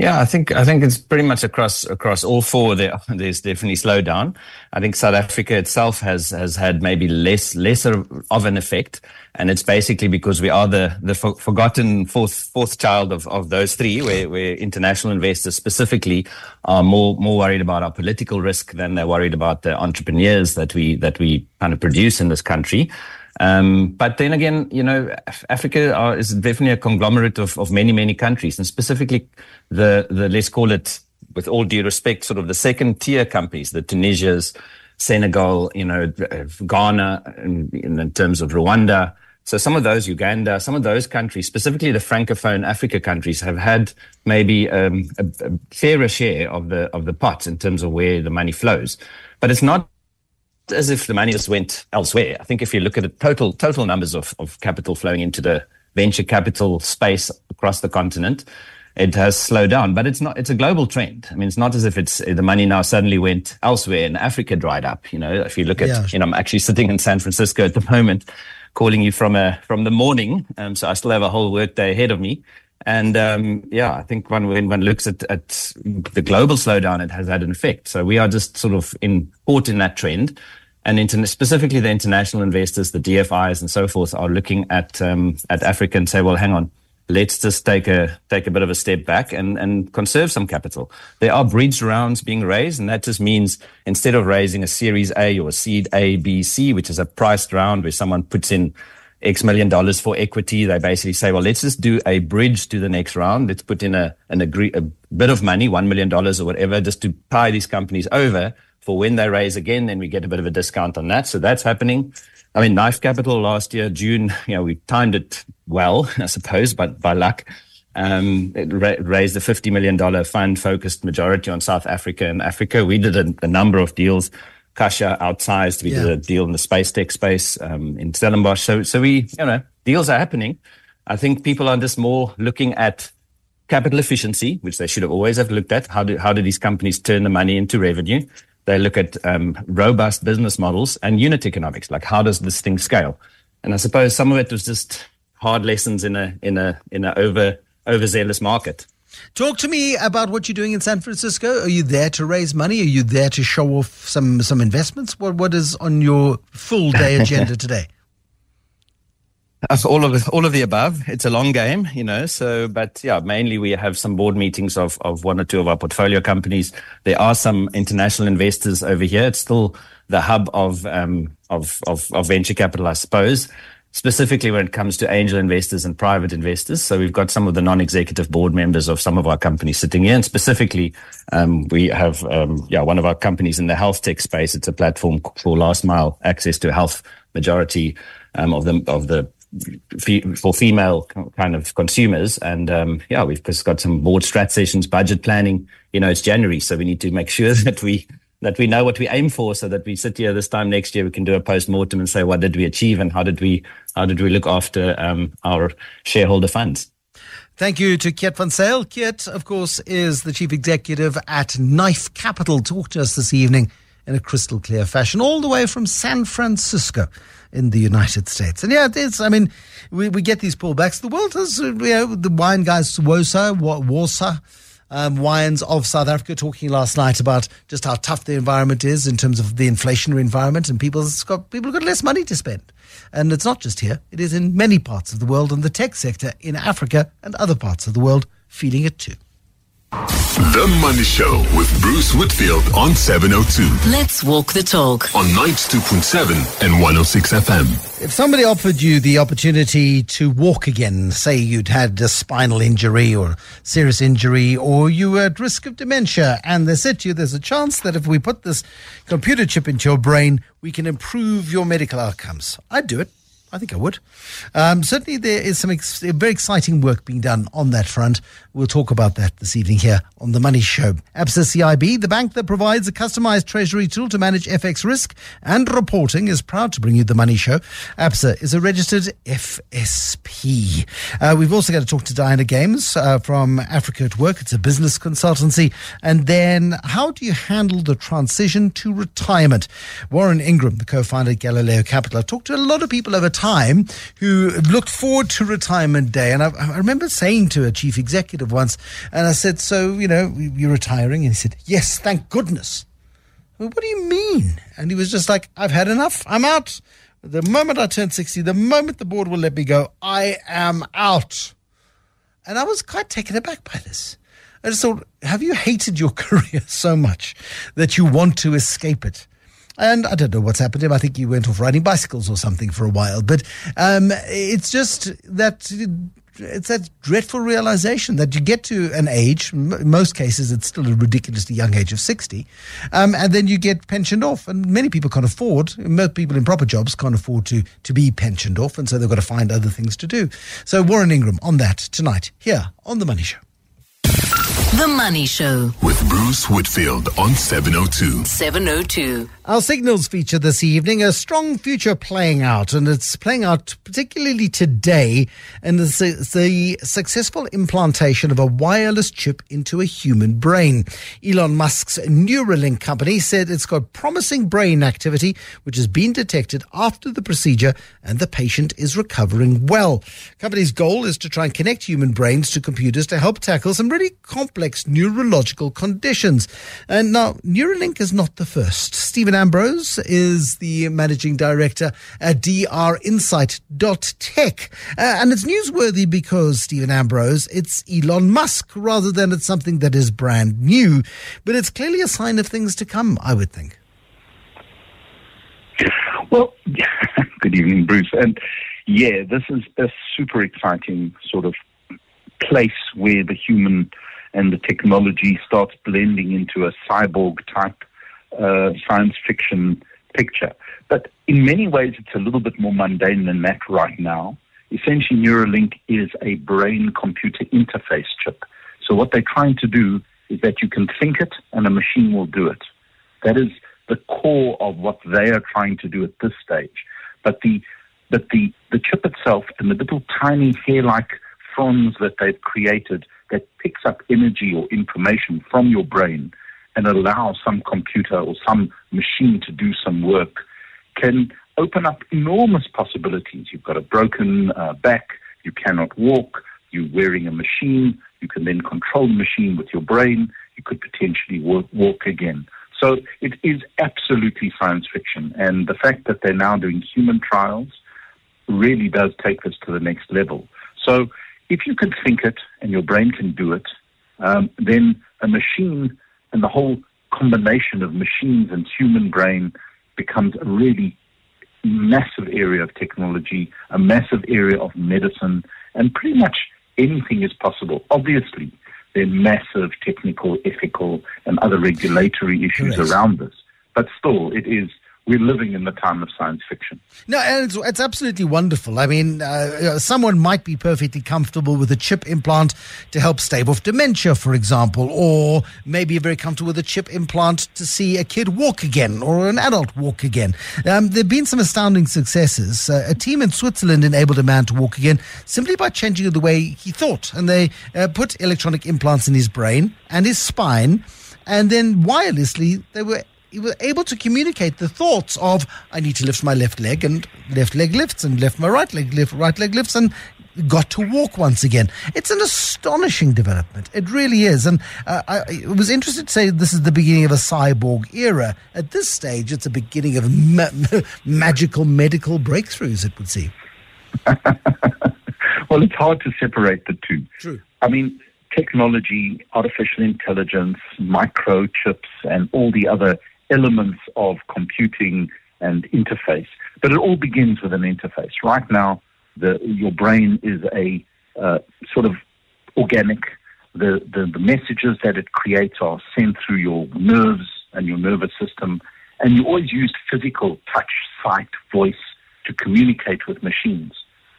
Yeah, I think I think it's pretty much across across all four. There, <laughs> there's definitely slowdown. I think South Africa itself has has had maybe less lesser of an effect, and it's basically because we are the the for, forgotten fourth fourth child of, of those three, where, where international investors specifically are more more worried about our political risk than they're worried about the entrepreneurs that we that we kind of produce in this country. Um, but then again, you know, Africa are, is definitely a conglomerate of, of many, many countries, and specifically the, the, let's call it, with all due respect, sort of the second tier countries, the Tunisias, Senegal, you know, Ghana, in, in terms of Rwanda. So some of those, Uganda, some of those countries, specifically the Francophone Africa countries, have had maybe um, a, a fairer share of the of the pot in terms of where the money flows. But it's not as if the money just went elsewhere. I think if you look at the total total numbers of, of capital flowing into the venture capital space across the continent, it has slowed down. But it's not it's a global trend. I mean it's not as if it's the money now suddenly went elsewhere and Africa dried up. You know, if you look at yeah. you know, I'm actually sitting in San Francisco at the moment, calling you from a from the morning. Um, so I still have a whole work day ahead of me. And um, yeah, I think when, when one looks at, at the global slowdown, it has had an effect. So we are just sort of in caught in that trend and inter- specifically the international investors, the DFIs and so forth, are looking at um, at Africa and say, well, hang on, let's just take a take a bit of a step back and and conserve some capital. There are bridge rounds being raised, and that just means instead of raising a Series A or a Seed A, B, C, which is a priced round where someone puts in X million dollars for equity, they basically say, well, let's just do a bridge to the next round. Let's put in a an agree a bit of money, one million dollars or whatever, just to tie these companies over for when they raise again, then we get a bit of a discount on that. So that's happening. I mean, Knife Capital last year, June, you know, we timed it well, <laughs> I suppose, but by luck. Um, it ra- raised a $50 million fund focused majority on South Africa and Africa. We did a, a number of deals. Kasha outsized. We yeah. did a deal in the space tech space um, in Stellenbosch. So, so we, you know, deals are happening. I think people are just more looking at capital efficiency, which they should have always have looked at. How do, how do these companies turn the money into revenue? They look at um, robust business models and unit economics, like how does this thing scale? And I suppose some of it was just hard lessons in a in a in a over overzealous market.
Talk to me about what you're doing in San Francisco. Are you there to raise money? Are you there to show off some some investments? What what is on your full day agenda <laughs> today?
all of all of the above. It's a long game, you know. So, but yeah, mainly we have some board meetings of of one or two of our portfolio companies. There are some international investors over here. It's still the hub of um of of, of venture capital, I suppose. Specifically, when it comes to angel investors and private investors, so we've got some of the non-executive board members of some of our companies sitting here, and specifically, um, we have um, yeah one of our companies in the health tech space. It's a platform for last mile access to health. Majority um, of the of the for female kind of consumers. And um, yeah, we've just got some board strat sessions, budget planning. You know, it's January, so we need to make sure <laughs> that we that we know what we aim for, so that we sit here this time next year, we can do a post mortem and say what did we achieve and how did we how did we look after um, our shareholder funds.
Thank you to Keet van Zyl. Keet, of course, is the chief executive at Knife Capital. Talk to us this evening in a crystal clear fashion, all the way from San Francisco in the United States. And yeah, it's, I mean, we, we get these pullbacks. The world has, you know, the wine guys, Wosa, Warsa, um, wines of South Africa talking last night about just how tough the environment is in terms of the inflationary environment and people's got, people got less money to spend. And it's not just here, it is in many parts of the world and the tech sector in Africa and other parts of the world feeling it too.
The Money Show with Bruce Whitfield on 702.
Let's walk the talk
on 92.7 and 106 FM.
If somebody offered you the opportunity to walk again, say you'd had a spinal injury or serious injury, or you were at risk of dementia, and they said to you, there's a chance that if we put this computer chip into your brain, we can improve your medical outcomes, I'd do it. I think I would. Um, certainly, there is some ex- very exciting work being done on that front. We'll talk about that this evening here on The Money Show. Absa CIB, the bank that provides a customized treasury tool to manage FX risk and reporting, is proud to bring you The Money Show. Absa is a registered FSP. Uh, we've also got to talk to Diana Games uh, from Africa at Work. It's a business consultancy. And then, how do you handle the transition to retirement? Warren Ingram, the co founder of Galileo Capital. I've talked to a lot of people over time time who looked forward to retirement day. And I, I remember saying to a chief executive once, and I said, So, you know, you're retiring? And he said, Yes, thank goodness. Well, what do you mean? And he was just like, I've had enough. I'm out. The moment I turn 60, the moment the board will let me go, I am out. And I was quite taken aback by this. I just thought, have you hated your <laughs> career so much that you want to escape it? And I don't know what's happened to him. I think he went off riding bicycles or something for a while. But um, it's just that it's that dreadful realization that you get to an age, in most cases it's still a ridiculously young age of 60, um, and then you get pensioned off. And many people can't afford, most people in proper jobs can't afford to, to be pensioned off, and so they've got to find other things to do. So Warren Ingram on that tonight, here on The Money Show.
The Money Show
with Bruce Whitfield on 702.
702.
Our signals feature this evening a strong future playing out, and it's playing out particularly today in the, the successful implantation of a wireless chip into a human brain. Elon Musk's Neuralink company said it's got promising brain activity, which has been detected after the procedure, and the patient is recovering well. Company's goal is to try and connect human brains to computers to help tackle some really complex neurological conditions. And now, Neuralink is not the first. Stephen Ambrose is the managing director at drinsight.tech. Uh, and it's newsworthy because, Stephen Ambrose, it's Elon Musk rather than it's something that is brand new. But it's clearly a sign of things to come, I would think.
Well, <laughs> good evening, Bruce. And yeah, this is a super exciting sort of place where the human and the technology starts blending into a cyborg type uh, science fiction picture. But in many ways, it's a little bit more mundane than that right now. Essentially, Neuralink is a brain computer interface chip. So, what they're trying to do is that you can think it and a machine will do it. That is the core of what they are trying to do at this stage. But the but the, the chip itself and the little tiny hair-like fronds that they've created that picks up energy or information from your brain and allow some computer or some machine to do some work can open up enormous possibilities. You've got a broken uh, back, you cannot walk, you're wearing a machine, you can then control the machine with your brain, you could potentially walk, again. So it is absolutely science fiction. And the fact that they're now doing human trials really does take this to the next level. So if you can think it and your brain can do it, um, then a machine and the whole combination of machines and human brain becomes a really massive area of technology, a massive area of medicine, and pretty much anything is possible. Obviously, there are massive technical, ethical, and other regulatory issues
Correct.
around this, but still, it is we're living in the time of science fiction.
No, and it's, it's absolutely wonderful. I mean, uh, someone might be perfectly comfortable with a chip implant to help stave off dementia, for example, or maybe very comfortable with a chip implant to see a kid walk again or an adult walk again. Um, there have been some astounding successes. Uh, a team in Switzerland enabled a man to walk again simply by changing the way he thought, and they uh, put electronic implants in his brain and his spine, and then wirelessly they were he was able to communicate the thoughts of I need to lift my left leg and left leg lifts and lift my right leg lift right leg lifts and got to walk once again. It's an astonishing development. It really is. And uh, I, I was interested to say this is the beginning of a cyborg era. At this stage, it's a beginning of ma- <laughs> magical medical breakthroughs, it would seem. <laughs>
well, it's hard to separate the two.
True.
I mean, technology, artificial intelligence, microchips, and all the other elements of computing and interface. But it all begins with an interface. Right now, the, your brain is a uh, sort of organic. The, the, the messages that it creates are sent through your nerves and your nervous system. And you always used physical touch, sight, voice to communicate with machines.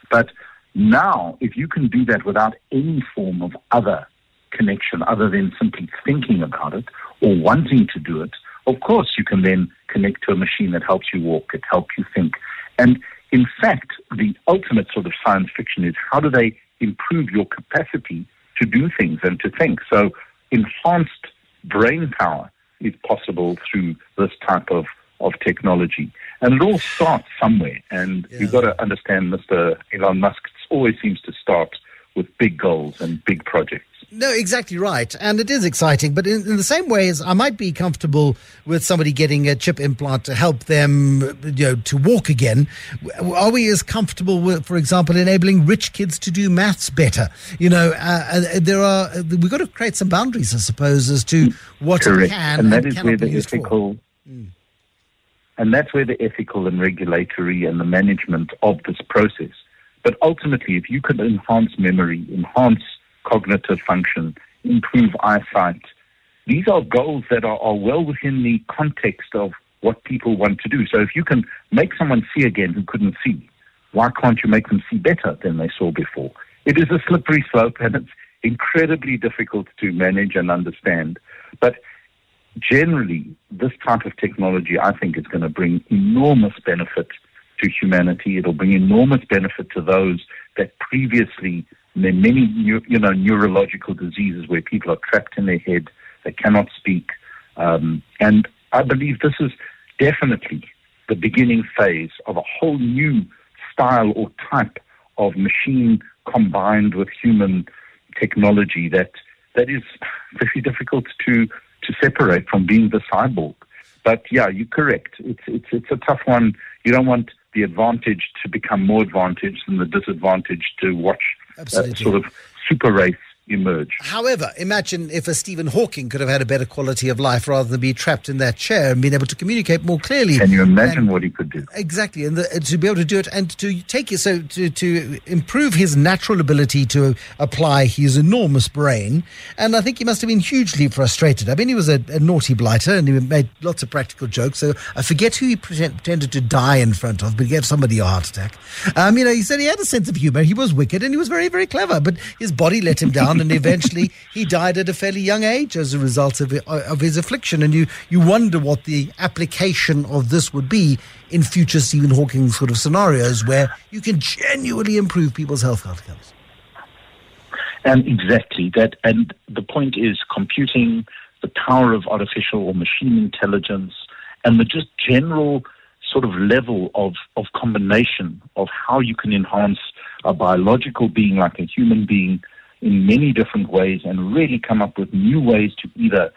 But now, if you can do that without any form of other connection other than simply thinking about it or wanting to do it, of course you can then connect to a machine that helps you walk, it helps you think. And in fact, the ultimate sort of science fiction is how do they improve your capacity to do things and to think? So enhanced brain power is possible through this type of, of technology. And it all starts somewhere. And
Yeah.
you've got to understand, Mr. Elon Musk always seems to start with big goals and big projects.
No, exactly right. And it is exciting. But in, in the same way as I might be comfortable with somebody getting a chip implant to help them, you know, to walk again, are we as comfortable with, for example, enabling rich kids to do maths better? You know, uh, uh, there are, we've got to create some boundaries, I suppose, as to what
Correct.
can
and that
and
is where the ethical and that's where the ethical and regulatory and the management of this process. But ultimately, if you could enhance memory, enhance cognitive function, improve eyesight, these are goals that are, are well within the context of what people want to do. So if you can make someone see again who couldn't see, why can't you make them see better than they saw before? It is a slippery slope and it's incredibly difficult to manage and understand. But generally, this type of technology, I think, is going to bring enormous benefit to humanity. It'll bring enormous benefit to those that previously, there are many you know, neurological diseases where people are trapped in their head, they cannot speak. Um, and I believe this is definitely the beginning phase of a whole new style or type of machine combined with human technology that that is very difficult to to separate from being the cyborg. But yeah, you're correct. It's it's it's a tough one. You don't want the advantage to become more advantage than the disadvantage to watch
Absolutely.
sort of super race emerge.
However, imagine if a Stephen Hawking could have had a better quality of life rather than be trapped in that chair and being able to communicate more clearly.
Can you imagine
And-
what he could do?
Exactly, and the, to be able to do it and to take it so to, to improve his natural ability to apply his enormous brain. And I think he must have been hugely frustrated. I mean, he was a, a naughty blighter and he made lots of practical jokes. So I forget who he pretend, pretended to die in front of, but he gave somebody a heart attack. Um, you know, he said he had a sense of humor. He was wicked and he was very, very clever, but his body let him down, and eventually <laughs> he died at a fairly young age as a result of, uh, of his affliction. And you, you wonder what the application of this would be in future Stephen Hawking sort of scenarios where you can genuinely improve people's health outcomes.
And exactly that. And the point is computing, the power of artificial or machine intelligence, and the just general sort of level of, of combination of how you can enhance a biological being like a human being in many different ways and really come up with new ways to either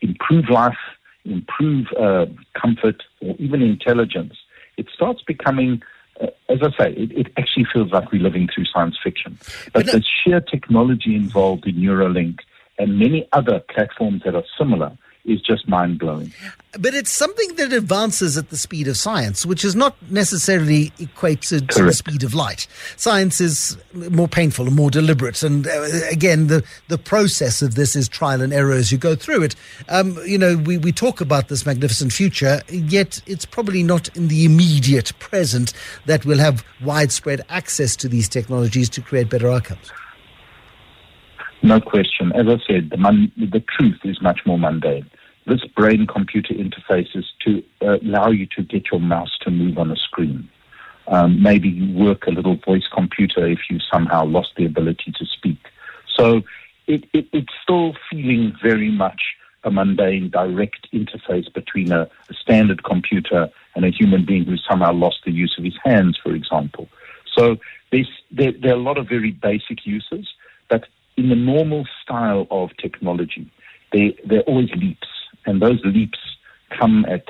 improve life, improve uh, comfort, or even intelligence. It starts becoming, uh, as I say, it, it actually feels like we're living through science fiction. But the sheer technology involved in Neuralink and many other platforms that are similar is just mind blowing.
But it's something that advances at the speed of science, which is not necessarily equated to the speed of light. Science is more painful and more deliberate. And uh, again, the, the process of this is trial and error as you go through it. Um, you know, we, we talk about this magnificent future, yet it's probably not in the immediate present that we'll have widespread access to these technologies to create better outcomes.
No question. As I said, the, mon- the truth is much more mundane. This brain computer interface is to uh, allow you to get your mouse to move on a screen. Um, maybe you work a little voice computer if you somehow lost the ability to speak. So it, it, it's still feeling very much a mundane, direct interface between a, a standard computer and a human being who somehow lost the use of his hands, for example. So there, there are a lot of very basic uses, in the normal style of technology, there, there are always leaps, and those leaps come at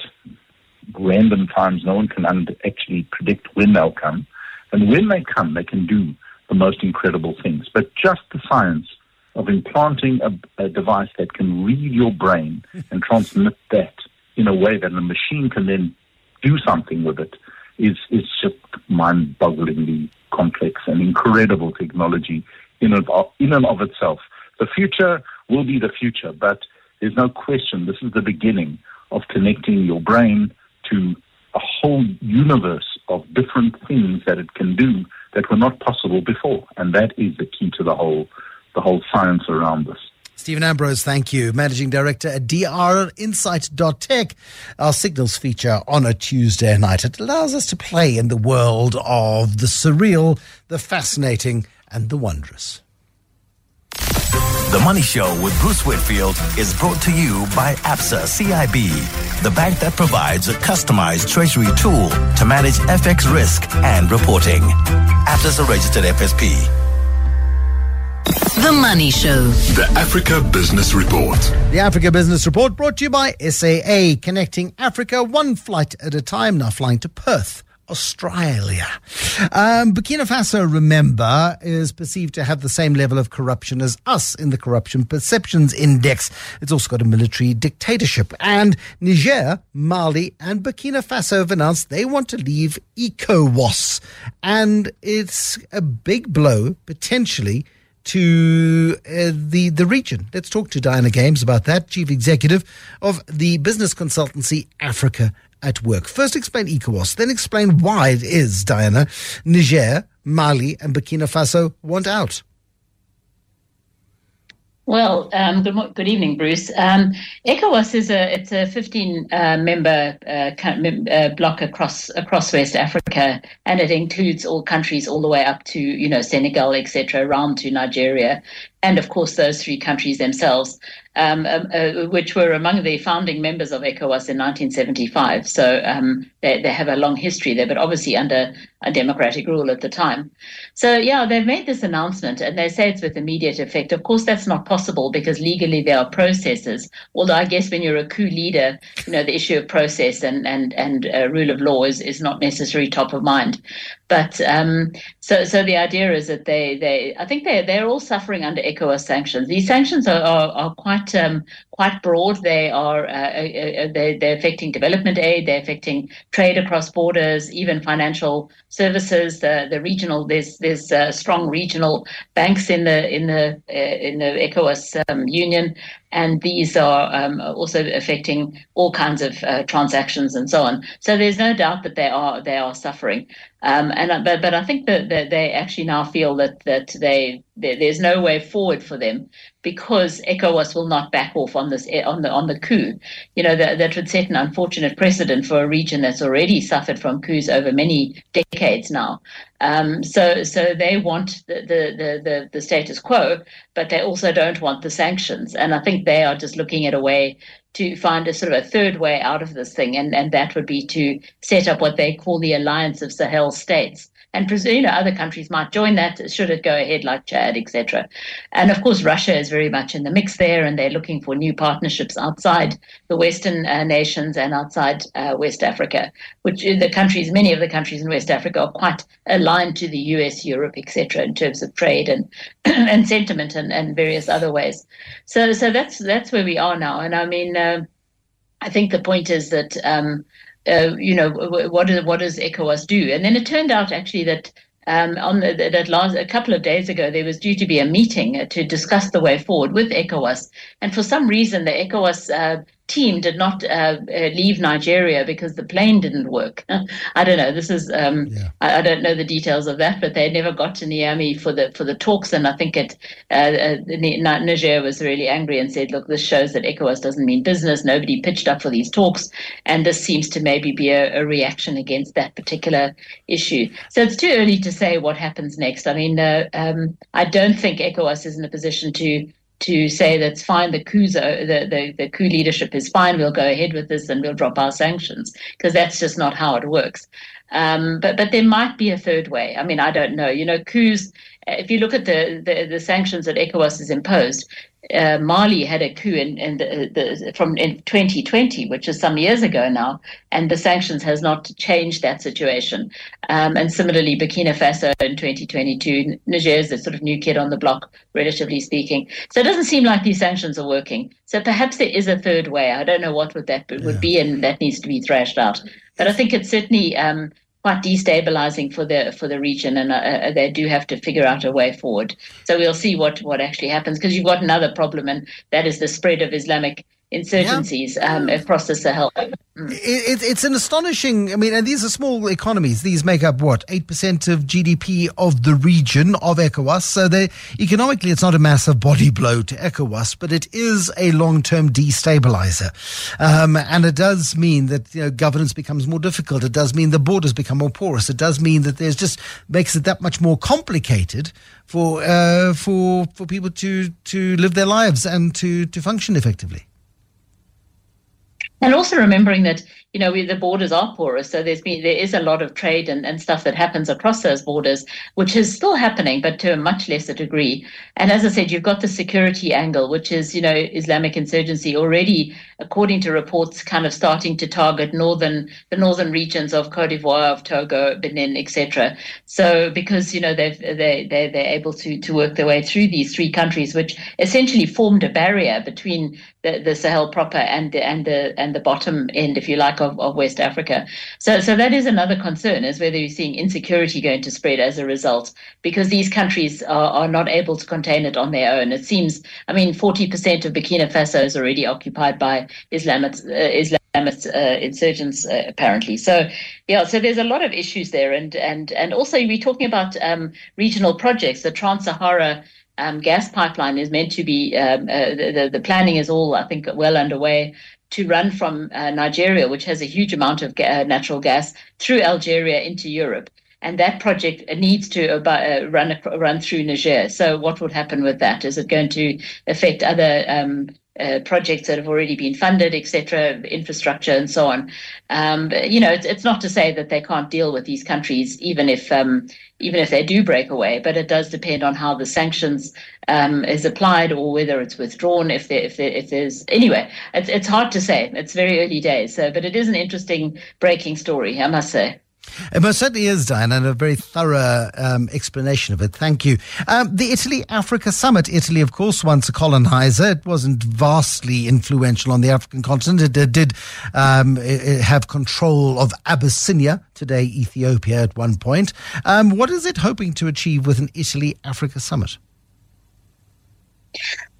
random times. No one can actually predict when they'll come. And when they come, they can do the most incredible things. But just the science of implanting a, a device that can read your brain and transmit that in a way that a machine can then do something with it is, is just mind bogglingly complex and incredible technology in and, of, in and of itself. The future will be the future, but there's no question this is the beginning of connecting your brain to a whole universe of different things that it can do that were not possible before. And that is the key to the whole, the whole science around this.
Stephen Ambrose, thank you. Managing Director at drinsight.tech, our signals feature on a Tuesday night. It allows us to play in the world of the surreal, the fascinating, and the wondrous.
The Money Show with Bruce Whitfield is brought to you by ABSA CIB, the bank that provides a customized treasury tool to manage FX risk and reporting. ABSA is a registered FSP.
The Money Show.
The Africa Business Report.
The Africa Business Report brought to you by SAA, connecting Africa one flight at a time, now flying to Perth. Australia. Um, Burkina Faso, remember, is perceived to have the same level of corruption as us in the Corruption Perceptions Index. It's also got a military dictatorship. And Niger, Mali, and Burkina Faso have announced they want to leave ECOWAS. And it's a big blow, potentially, to uh, the the region. Let's talk to Diana Games about that, chief executive of the business consultancy Africa at Work. First, explain ECOWAS, then explain why it is Diana, Niger, Mali, and Burkina Faso want out.
Well, um, good, good evening, Bruce. Um, ECOWAS is a it's a 15 uh, member uh, uh, block across across West Africa, and it includes all countries all the way up to you know Senegal, etc., around to Nigeria, and of course those three countries themselves um, um, uh, which were among the founding members of ECOWAS in 1975. So um, they, they have a long history there, but obviously under a democratic rule at the time. So, yeah, they've made this announcement and they say it's with immediate effect. Of course, that's not possible because legally there are processes. Although I guess when you're a coup leader, you know, the issue of process and, and, and uh, rule of law is, is not necessarily top of mind. But um, so, so the idea is that they, they, I think they, they're all suffering under ECOWAS sanctions. These sanctions are, are, are quite, um, quite broad. They are, uh, uh, uh they, they're affecting development aid, they're affecting trade across borders, even financial services. The, the regional, there's, there's uh, strong regional banks in the, in the, uh, in the ECOWAS um, union, and these are um, also affecting all kinds of uh, transactions and so on. So there's no doubt that they are they are suffering. Um, and uh, but but I think that, that they actually now feel that that they, there's no way forward for them because ECOWAS will not back off on this on the on the coup. You know that that would set an unfortunate precedent for a region that's already suffered from coups over many decades now. Um, so so they want the, the the the status quo, but they also don't want the sanctions. And I think they are just looking at a way to find a sort of a third way out of this thing, and, and that would be to set up what they call the Alliance of Sahel States. And you know, other countries might join that should it go ahead, like Chad, etc. And of course, Russia is very much in the mix there, and they're looking for new partnerships outside the Western uh, nations and outside uh, West Africa, which the countries, many of the countries in West Africa, are quite aligned to the U.S., Europe, etc., in terms of trade and <clears throat> and sentiment and, and various other ways. So, so that's that's where we are now. And I mean. Uh, I think the point is that um, uh, you know, what, what does ECOWAS do? And then it turned out actually that um, on the, that last a couple of days ago, there was due to be a meeting to discuss the way forward with ECOWAS, and for some reason, the ECOWAS uh, team did not uh, uh, leave Nigeria because the plane didn't work. <laughs> I don't know. This is um, yeah. I, I, don't know the details of that, but they never got to Niamey for the for the talks, and I think it uh, uh Niger was really angry and said, "Look, this shows that ECOWAS doesn't mean business. Nobody pitched up for these talks, and this seems to maybe be a, a reaction against that particular issue." So it's too early to say what happens next. I mean, uh, um, I don't think ECOWAS is in a position to to say that's fine, the coup, the, the, the coup leadership is fine, we'll go ahead with this and we'll drop our sanctions, because that's just not how it works. Um, but but there might be a third way. I mean, I don't know. You know, coups. If you look at the, the, the sanctions that ECOWAS has imposed, uh, Mali had a coup in, in the, the, from in 2020, which is some years ago now, and the sanctions has not changed that situation. Um, and similarly, Burkina Faso in 2022, Niger is the sort of new kid on the block, relatively speaking. So it doesn't seem like these sanctions are working. So perhaps there is a third way. I don't know what would that would be, and that needs to be thrashed out. But I think it's certainly um, quite destabilizing for the for the region, and uh, uh, they do have to figure out a way forward. So we'll see what what actually happens because you've got another problem, and that is the spread of Islamic insurgencies um, across the Sahel.
It, it, it's an astonishing. I mean, and these are small economies. These make up what eight percent of GDP of the region of ECOWAS. So they economically, it's not a massive body blow to ECOWAS, but it is a long-term destabilizer, um, and it does mean that you know, governance becomes more difficult. It does mean the borders become more porous. It does mean that there's just makes it that much more complicated for uh, for for people to to live their lives and to to function effectively.
And also remembering that you know, we, the borders are porous, so there's been there is a lot of trade and, and stuff that happens across those borders, which is still happening, but to a much lesser degree. And as I said, you've got the security angle, which is you know Islamic insurgency already, according to reports, kind of starting to target northern the northern regions of Cote d'Ivoire, of Togo, Benin, etc. So because you know they've they they they're able to to work their way through these three countries, which essentially formed a barrier between the, the Sahel proper and the and the and the bottom end, if you like of, of West Africa. So, so that is another concern, is whether you're seeing insecurity going to spread as a result, because these countries are, are not able to contain it on their own. It seems, I mean, 40% of Burkina Faso is already occupied by Islamist, uh, Islamist uh, insurgents, uh, apparently. So, yeah, so there's a lot of issues there, and and and also we're talking about um, regional projects, the Trans-Sahara. Um, gas pipeline is meant to be um, uh, the, the planning is all I think well underway to run from uh, Nigeria, which has a huge amount of ga- uh, natural gas, through Algeria into Europe. And that project needs to uh, run run through Niger. So, what would happen with that? Is it going to affect other um, uh, projects that have already been funded, etc., infrastructure and so on. Um, but, you know, it's, it's, not to say that they can't deal with these countries, even if um, even if they do break away. But it does depend on how the sanctions um, is applied or whether it's withdrawn. If there, if there, if there's anyway, it's it's hard to say. It's very early days. So, but it is an interesting breaking story, I must say.
It most certainly is, Diane, and a very thorough um, explanation of it. Thank you. Um, the Italy Africa Summit. Italy, of course, once a colonizer. It wasn't vastly influential on the African continent. It, did um, it have control of Abyssinia, today Ethiopia, at one point. Um, what is it hoping to achieve with an Italy Africa Summit?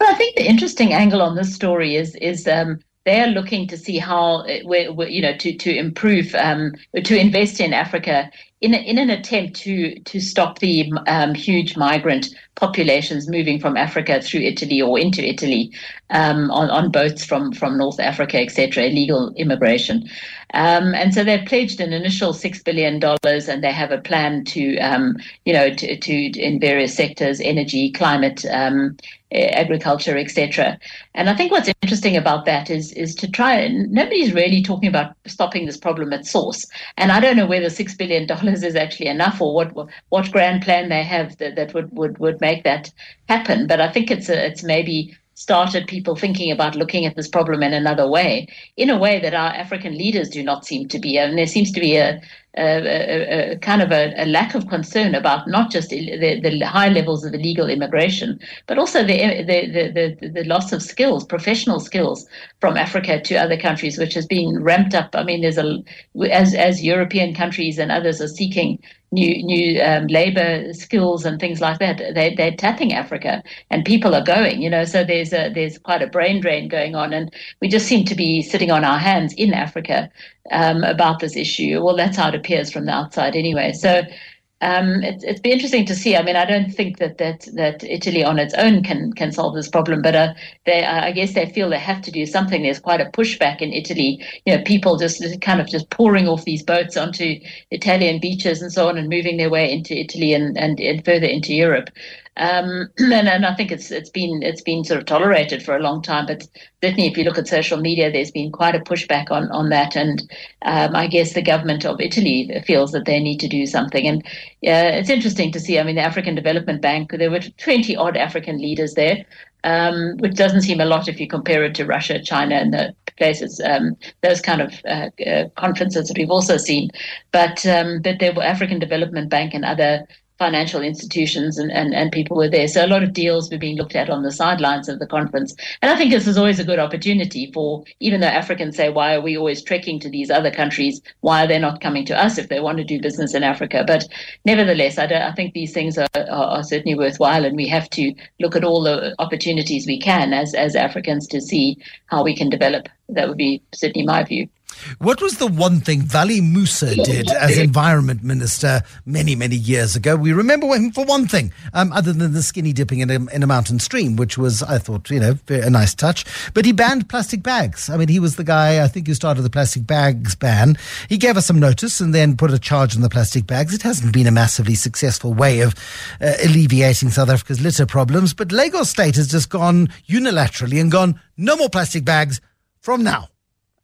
Well, I think the interesting angle on this story is is um, they're looking to see how you know to to improve um, to invest in Africa in a, in an attempt to to stop the um, huge migrant populations moving from Africa through Italy or into Italy um, on on boats from from North Africa, etc. Illegal immigration, um, and so they've pledged an initial six billion dollars, and they have a plan to um, you know to, to in various sectors, energy, climate um, agriculture, etc. And I think what's interesting about that is is to try. Nobody's really talking about stopping this problem at source. And I don't know whether six billion <laughs> dollars is actually enough, or what what grand plan they have that, that would, would would make that happen. But I think it's a, it's maybe started people thinking about looking at this problem in another way, in a way that our African leaders do not seem to be. And there seems to be a, a, a, a kind of a, lack of concern about not just the, the, high levels of illegal immigration, but also the, the, the, the loss of skills, professional skills from Africa to other countries, which has been ramped up. I mean, there's a as as European countries and others are seeking new new um, labor skills and things like that. They they're tapping Africa, and people are going. You know, so there's a there's quite a brain drain going on, and we just seem to be sitting on our hands in Africa um, about this issue. Well, that's how it appears from the outside, anyway. So um, it, it'd be interesting to see. I mean, I don't think that that, that Italy on its own can can solve this problem, but uh, they, uh, I guess they feel they have to do something. There's quite a pushback in Italy. You know, people just kind of just pouring off these boats onto Italian beaches and so on, and moving their way into Italy and and, and further into Europe. Um, <clears throat> and, and I think it's it's been it's been sort of tolerated for a long time. But certainly, if you look at social media, there's been quite a pushback on on that. And um, I guess the government of Italy feels that they need to do something. And uh, it's interesting to see. I mean, the African Development Bank, there were 20 odd African leaders there. Um, which doesn't seem a lot if you compare it to Russia, China, and the places, um, those kind of uh, uh, conferences that we've also seen. But um, but there were African Development Bank and other financial institutions and, and, and people were there. So a lot of deals were being looked at on the sidelines of the conference. And I think this is always a good opportunity for, even though Africans say, why are we always trekking to these other countries? Why are they not coming to us if they want to do business in Africa? But nevertheless, I, I think these things are, are, are certainly worthwhile and we have to look at all the opportunities we can as, as Africans to see how we can develop. That would be certainly my view.
What was the one thing Valli Moosa did as <laughs> environment minister many, many years ago? We remember him for one thing, um, other than the skinny dipping in a, in a mountain stream, which was, I thought, you know, a nice touch. But he banned plastic bags. I mean, he was the guy, I think, who started the plastic bags ban. He gave us some notice and then put a charge on the plastic bags. It hasn't been a massively successful way of uh, alleviating South Africa's litter problems. But Lagos State has just gone unilaterally and gone, no more plastic bags from now.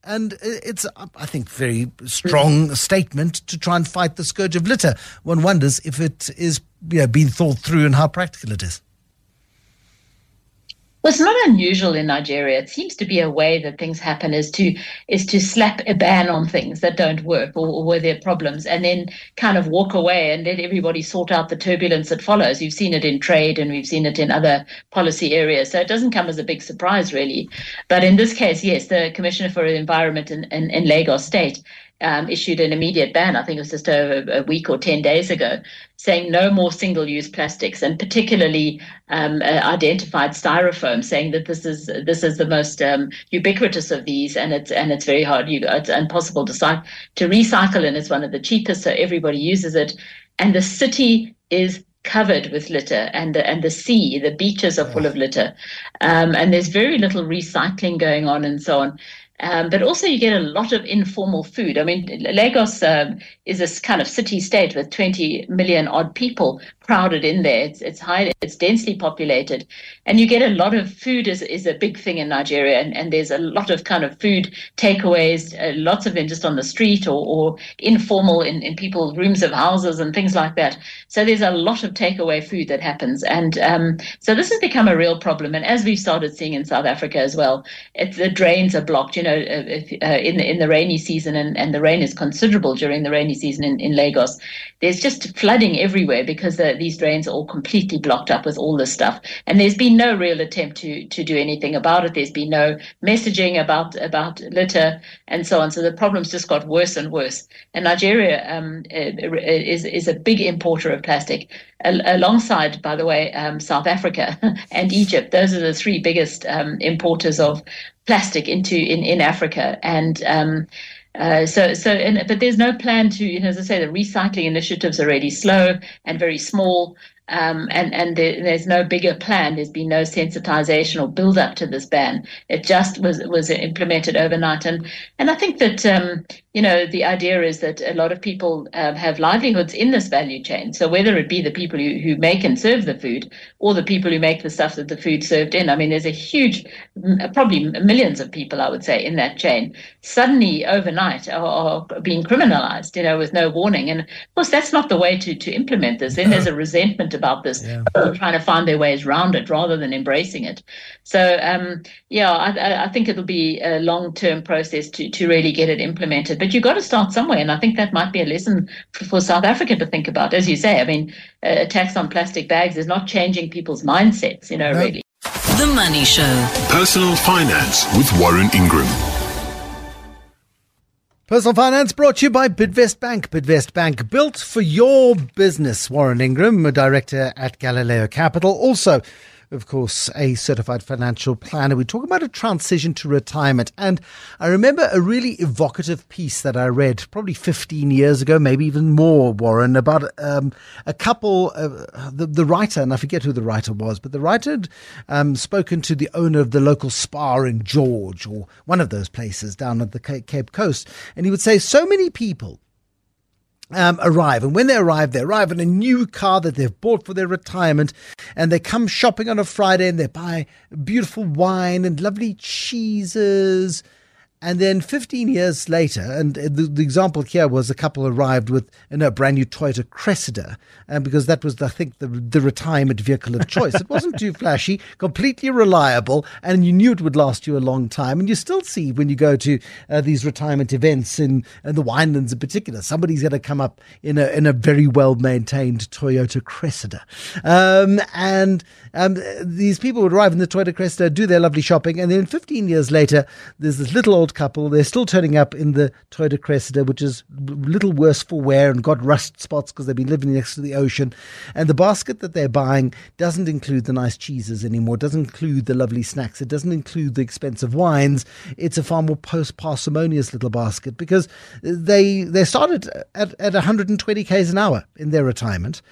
And it's, I think, very strong statement to try and fight the scourge of litter. One wonders if it is you know, being thought through and how practical it is.
Well, it's not unusual in Nigeria. It seems to be a way that things happen is to is to slap a ban on things that don't work or, or where there are problems, and then kind of walk away and let everybody sort out the turbulence that follows. You've seen it in trade, and we've seen it in other policy areas, so it doesn't come as a big surprise, really. But in this case, yes, the Commissioner for Environment in, in, in Lagos State um, issued an immediate ban. I think it was just a, a week or 10 days ago, saying no more single use plastics and particularly um, uh, identified styrofoam, saying that this is this is the most um, ubiquitous of these and it's and it's very hard, you, it's impossible to, to recycle and it's one of the cheapest, so everybody uses it. And the city is covered with litter and the, and the sea, the beaches are full of litter. Um, and there's very little recycling going on and so on. Um, but also, you get a lot of informal food. I mean, Lagos um, is this kind of city state with 20 million odd people crowded in there. It's it's high, it's densely populated, and you get a lot of food is is a big thing in Nigeria, and, and there's a lot of kind of food takeaways, uh, lots of them just on the street or, or informal in, in people's rooms of houses and things like that. So there's a lot of takeaway food that happens, and um, so this has become a real problem. And as we've started seeing in South Africa as well, the drains are blocked. You know know, if, uh, in the, in the rainy season, and, and the rain is considerable during the rainy season in, in Lagos, there's just flooding everywhere because the, these drains are all completely blocked up with all this stuff. And there's been no real attempt to to do anything about it. There's been no messaging about about litter and so on. So the problems just got worse and worse. And Nigeria um, is is a big importer of plastic, alongside, by the way, um, South Africa <laughs> and Egypt. Those are the three biggest um, importers of plastic into in in Africa and. Uh, so, so, and, but there's no plan to, you know, as I say, the recycling initiatives are really slow and very small. Um, and and there, there's no bigger plan. There's been no sensitization or build up to this ban. It just was was implemented overnight, and and I think that um, you know the idea is that a lot of people uh, have livelihoods in this value chain. So whether it be the people who, who make and serve the food, or the people who make the stuff that the food served in, I mean, there's a huge, probably millions of people, I would say, in that chain. Suddenly, overnight, are, are being criminalized, you know, with no warning. And of course, that's not the way to to implement this. Then there's a resentment about this, yeah. trying to find their ways around it rather than embracing it. So, um, yeah, I, I, think it'll be a long term process to, to really get it implemented. But you've got to start somewhere. And I think that might be a lesson for, for South Africa to think about. As you say, I mean, uh, a tax on plastic bags is not changing people's mindsets, you know, no. really.
The Money Show.
Personal Finance with Warren Ingram.
Personal Finance brought to you by Bidvest Bank. Bidvest Bank built for your business. Warren Ingram, a director at Galileo Capital. Also, of course, a certified financial planner. We talk about a transition to retirement. And I remember a really evocative piece that I read probably 15 years ago, maybe even more, Warren, about um, a couple, uh, the, the writer, and I forget who the writer was, but the writer had um, spoken to the owner of the local spa in George or one of those places down at the Cape Coast. And he would say, so many people um, arrive. And when they arrive, they arrive in a new car that they've bought for their retirement. And they come shopping on a Friday and they buy beautiful wine and lovely cheeses. And then 15 years later, and the, the, example here was a couple arrived with you know, a brand new Toyota Cressida, and because that was, I think, the, the retirement vehicle of choice. It wasn't too flashy, completely reliable, and you knew it would last you a long time. And you still see when you go to uh, these retirement events in, in the Winelands in particular, somebody's going to come up in a, in a very well maintained Toyota Cressida. Um, and um, these people would arrive in the Toyota Cressida, do their lovely shopping, and then 15 years later, there's this little old couple. They're still turning up in the Toyota Cressida, which is a little worse for wear and got rust spots because they've been living next to the ocean. And the basket that they're buying doesn't include the nice cheeses anymore, doesn't include the lovely snacks, it doesn't include the expensive wines. It's a far more post parsimonious little basket because they they started at, at 120 k's an hour in their retirement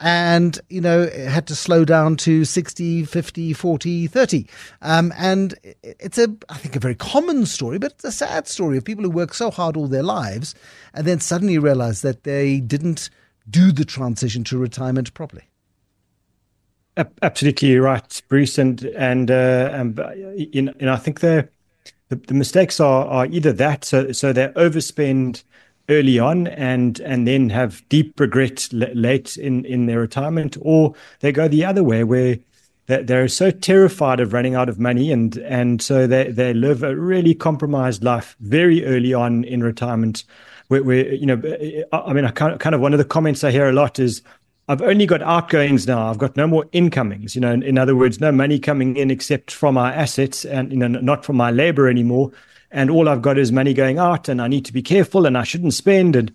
and you know it had to slow down to 60 50 40 30 um, and it's a i think a very common story but it's a sad story of people who work so hard all their lives and then suddenly realize that they didn't do the transition to retirement properly.
Absolutely right bruce. And and uh, and and i think the, the the mistakes are are either that so so they overspend early on and and then have deep regret late in in their retirement or they go the other way where they're so terrified of running out of money and and so they they live a really compromised life very early on in retirement where, where you know i mean i kind of, kind of one of the comments i hear a lot is I've only got outgoings now. I've got no more incomings. You know, in, in other words, no money coming in except from my assets and you know not from my labor anymore and all I've got is money going out, and I need to be careful, and I shouldn't spend, and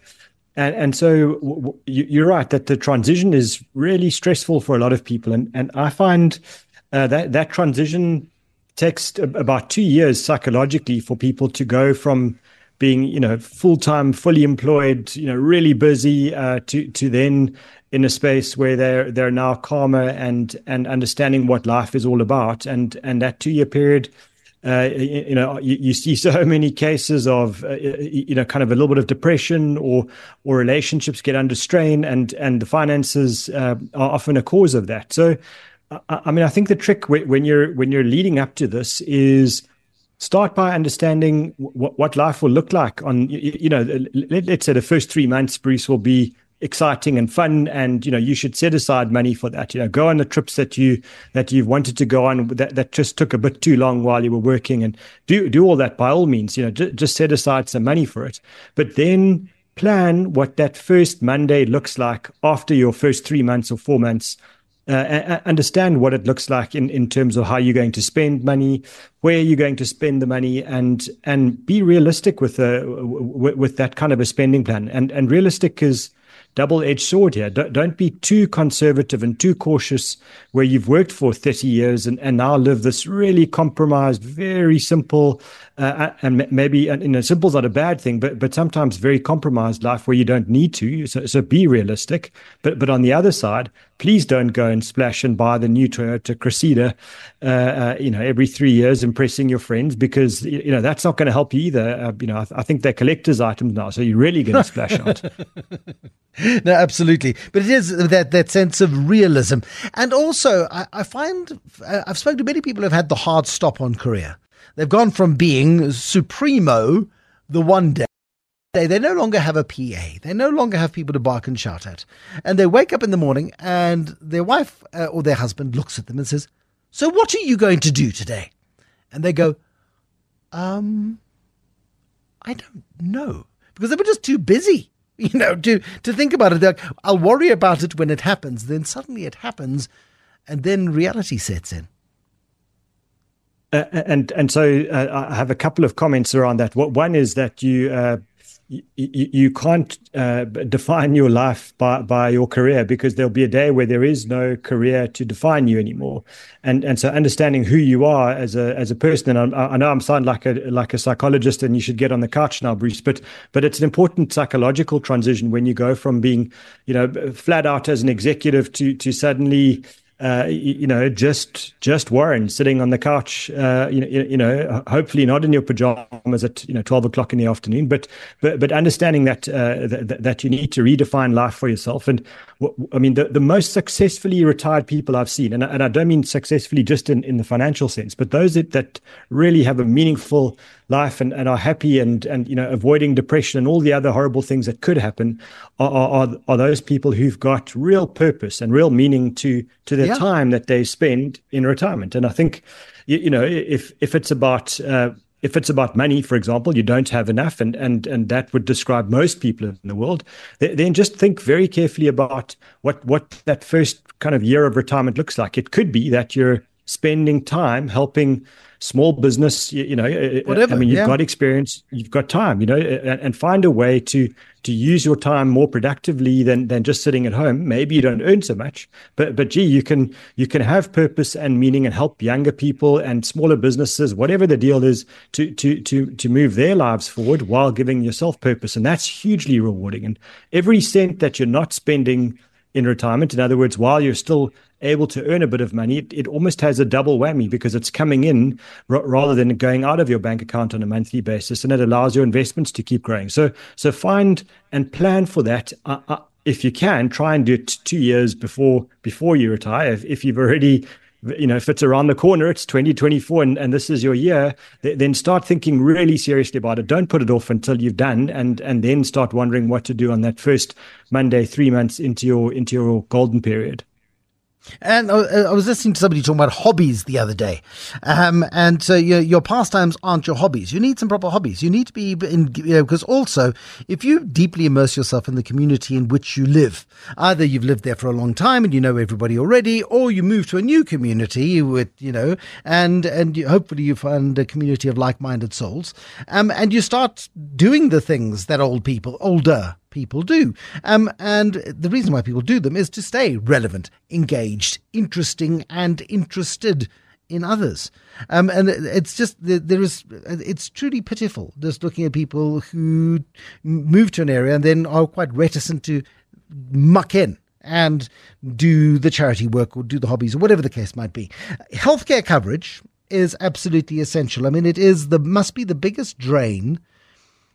and and so w- w- you're right that the transition is really stressful for a lot of people, and and I find uh, that that transition takes about two years psychologically for people to go from being you know full time, fully employed, you know, really busy, uh, to to then in a space where they're they're now calmer and and understanding what life is all about, and and that two year period uh, you, you, know, you, you, see so many cases of, uh, you know, kind of a little bit of depression or or relationships get under strain, and and the finances uh, are often a cause of that. So, I, I mean, I think the trick when you're when you're leading up to this is start by understanding what, what life will look like on you, you know let, us say the first three months bruce will be exciting and fun and you know you should set aside money for that. You know go on the trips that you that you've wanted to go on that, that just took a bit too long while you were working and do do all that by all means you know j- just set aside some money for it. But then plan what that first monday looks like after your first 3 months or 4 months. Uh, understand what it looks like in, in terms of how you're going to spend money, where you're going to spend the money, and and be realistic with a with, with that kind of a spending plan. And and realistic is double edged sword here. Don't, don't be too conservative and too cautious where you've worked for 30 years and, and now live this really compromised, very simple, uh, and maybe, you know, simple's not a bad thing, but, but sometimes very compromised life where you don't need to. So, so be realistic. But, but on the other side, please don't go and splash and buy the new Toyota Cressida, uh, uh, you know, every three years, impressing your friends because you know that's not going to help you either. Uh, you know, I, I, think they're collectors' items now, so you're really going to splash out. <laughs>
no, absolutely, but it is that that sense of realism, and also I, I find uh, I've spoken to many people who've had the hard stop on career. They've gone from being supremo the one day they no longer have a PA. They no longer have people to bark and shout at. And they wake up in the morning and their wife uh, or their husband looks at them and says, So what are you going to do today? And they go, Um, I don't know. Because they were just too busy, <laughs> you know, to, to think about it. Like, I'll worry about it when it happens. Then suddenly it happens and then reality sets in.
Uh, and and so uh, I have a couple of comments around that. One is that you uh, you, you can't uh, define your life by, by your career because there'll be a day where there is no career to define you anymore, and and so understanding who you are as a as a person. And I, I know I'm sound like a like a psychologist, and you should get on the couch now, Bruce. But but it's an important psychological transition when you go from being you know flat out as an executive to to suddenly uh, you, know, just just Warren sitting on the couch, uh, you know, you, know, hopefully not in your pajamas at you know twelve o'clock in the afternoon, but but but understanding that uh, that, that you need to redefine life for yourself. And I mean, the, the most successfully retired people I've seen, and, and I don't mean successfully just in, in the financial sense, but those that, that really have a meaningful life and, and are happy and and you know avoiding depression and all the other horrible things that could happen are are, are those people who've got real purpose and real meaning to to their
Yeah.
time that they spend in retirement. And I think you, you know if if it's about uh, if it's about money, for example, you don't have enough, and and and that would describe most people in the world. Then just think very carefully about what what that first kind of year of retirement looks like. It could be that you're spending time helping small business. You, you know, uh, uh,
Whatever,
I mean, you've
yeah.
got experience, you've got time. You know, and, and find a way to to use your time more productively than than just sitting at home. Maybe you don't earn so much, but but gee, you can you can have purpose and meaning and help younger people and smaller businesses, whatever the deal is, to to to to move their lives forward while giving yourself purpose, and that's hugely rewarding. And every cent that you're not spending in retirement, in other words, while you're still able to earn a bit of money, it, it almost has a double whammy because it's coming in r- rather than going out of your bank account on a monthly basis, and it allows your investments to keep growing. So, so find and plan for that. Uh, uh, if you can, try and do it two years before before you retire. If, if you've already you know, if it's around the corner, it's 2024 and, and this is your year, th- then start thinking really seriously about it. Don't put it off until you've done and and then start wondering what to do on that first Monday, three months into your into your golden period.
And uh, I was listening to somebody talking about hobbies the other day. Um, and so your, your pastimes aren't your hobbies. You need some proper hobbies. You need to be in, you know, because also if you deeply immerse yourself in the community in which you live, either you've lived there for a long time and you know everybody already, or you move to a new community with, you know, and, and you, hopefully you find a community of like-minded souls. Um, and you start doing the things that old people, older people do. Um, and the reason why people do them is to stay relevant, engaged, interesting, and interested in others. Um, and it's just there is it's truly pitiful just looking at people who move to an area and then are quite reticent to muck in and do the charity work or do the hobbies or whatever the case might be. Healthcare coverage is absolutely essential. I mean, it is the must be the biggest drain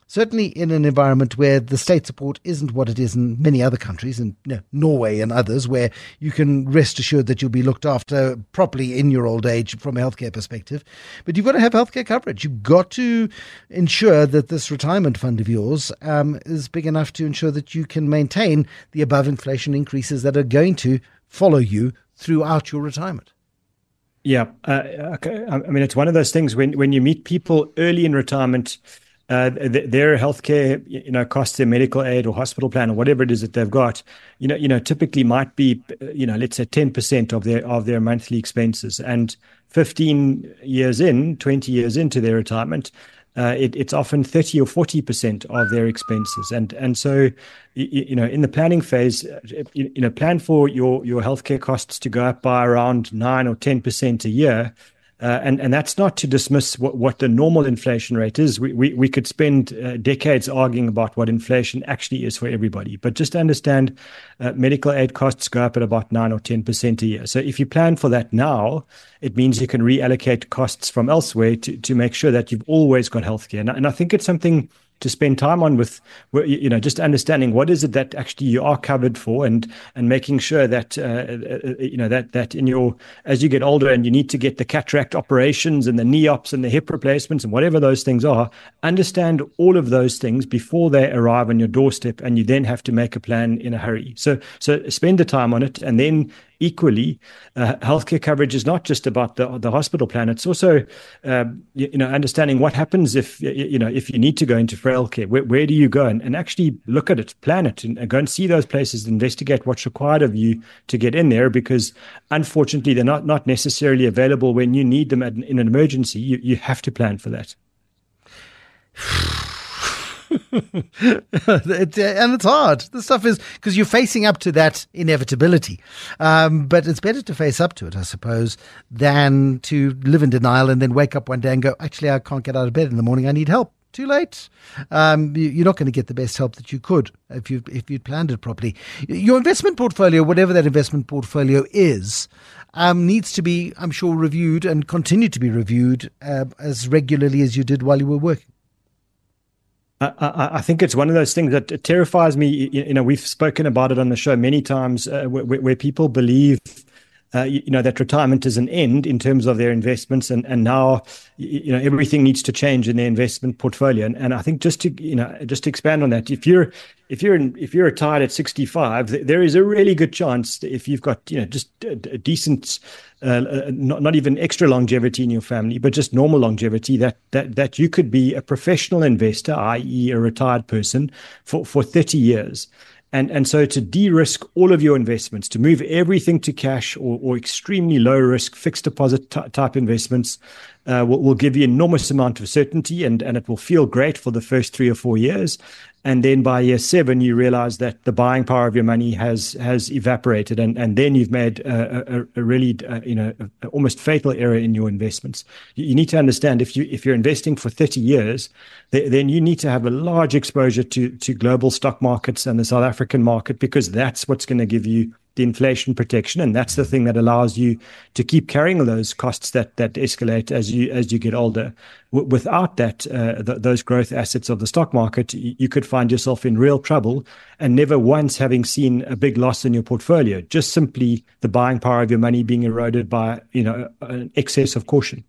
certainly in an environment where the state support isn't what it is in many other countries, in you know, Norway and others, where you can rest assured that you'll be looked after properly in your old age from a healthcare perspective. But you've got to have healthcare coverage. You've got to ensure that this retirement fund of yours um, is big enough to ensure that you can maintain the above inflation increases that are going to follow you throughout your retirement.
Yeah, uh, okay. I mean, it's one of those things when when you meet people early in retirement, uh, th- their healthcare, you know, costs, their medical aid or hospital plan or whatever it is that they've got, you know, you know, typically might be, uh, you know, let's say ten percent of their of their monthly expenses, and fifteen years in, twenty years into their retirement. Uh, it, it's often 30 or 40 percent of their expenses, and and so you, you know in the planning phase, uh, you, you know plan for your your healthcare costs to go up by around nine or 10 percent a year, uh, and and that's not to dismiss what, what the normal inflation rate is. We we, we could spend uh, decades arguing about what inflation actually is for everybody, but just understand uh, medical aid costs go up at about nine or ten percent a year. So if you plan for that now, it means you can reallocate costs from elsewhere to to make sure that you've always got healthcare. And, and I think it's something to spend time on with you know just understanding what is it that actually you are covered for and and making sure that uh, uh, you know that that in your as you get older and you need to get the cataract operations and the knee ops and the hip replacements and whatever those things are understand all of those things before they arrive on your doorstep and you then have to make a plan in a hurry. So so spend the time on it and then equally, uh, healthcare coverage is not just about the the hospital plan. It's also, uh, you, you, know, understanding what happens if you know if you need to go into frail care. Where, where do you go and, and actually look at it, plan it, and, and go and see those places, investigate what's required of you to get in there. Because unfortunately, they're not not necessarily available when you need them at, in an emergency. You you have to plan for that. <laughs>
it, and it's hard. The stuff is because you're facing up to that inevitability. Um, but it's better to face up to it, I suppose, than to live in denial and then wake up one day and go, actually, I can't get out of bed in the morning. I need help. Too late. Um, you, you're not going to get the best help that you could if you if you'd planned it properly. Your investment portfolio, whatever that investment portfolio is, um, needs to be, I'm sure, reviewed and continue to be reviewed uh, as regularly as you did while you were working.
I, I, think it's one of those things that terrifies me. You know, we've spoken about it on the show many times, uh, where, where, people believe you, you, know that retirement is an end in terms of their investments, and and now you know everything needs to change in their investment portfolio. And, and I think just to you know just to expand on that, if you're if you're in, if you're retired at 65, there is a really good chance if you've got you know just a, a decent, uh, uh, not not even extra longevity in your family, but just normal longevity, that that that you could be a professional investor, i.e., a retired person, for for 30 years. And, and so to de-risk all of your investments, to move everything to cash or, or extremely low risk fixed deposit t- type investments uh, will, will give you enormous amount of certainty and, and it will feel great for the first three or four years. And then by year seven, you realize that the buying power of your money has has evaporated, and, and then you've made a, a, a really uh, you know a, almost fatal error in your investments. You, you, need to understand if you if you're investing for 30 years, th- then you need to have a large exposure to to global stock markets and the South African market because that's what's going to give you the inflation protection, and that's the thing that allows you to keep carrying those costs that that escalate as you as you get older. W- without that, uh, th- those growth assets of the stock market, y- you could find yourself in real trouble, and never once having seen a big loss in your portfolio. Just simply the buying power of your money being eroded by you know an excess of caution.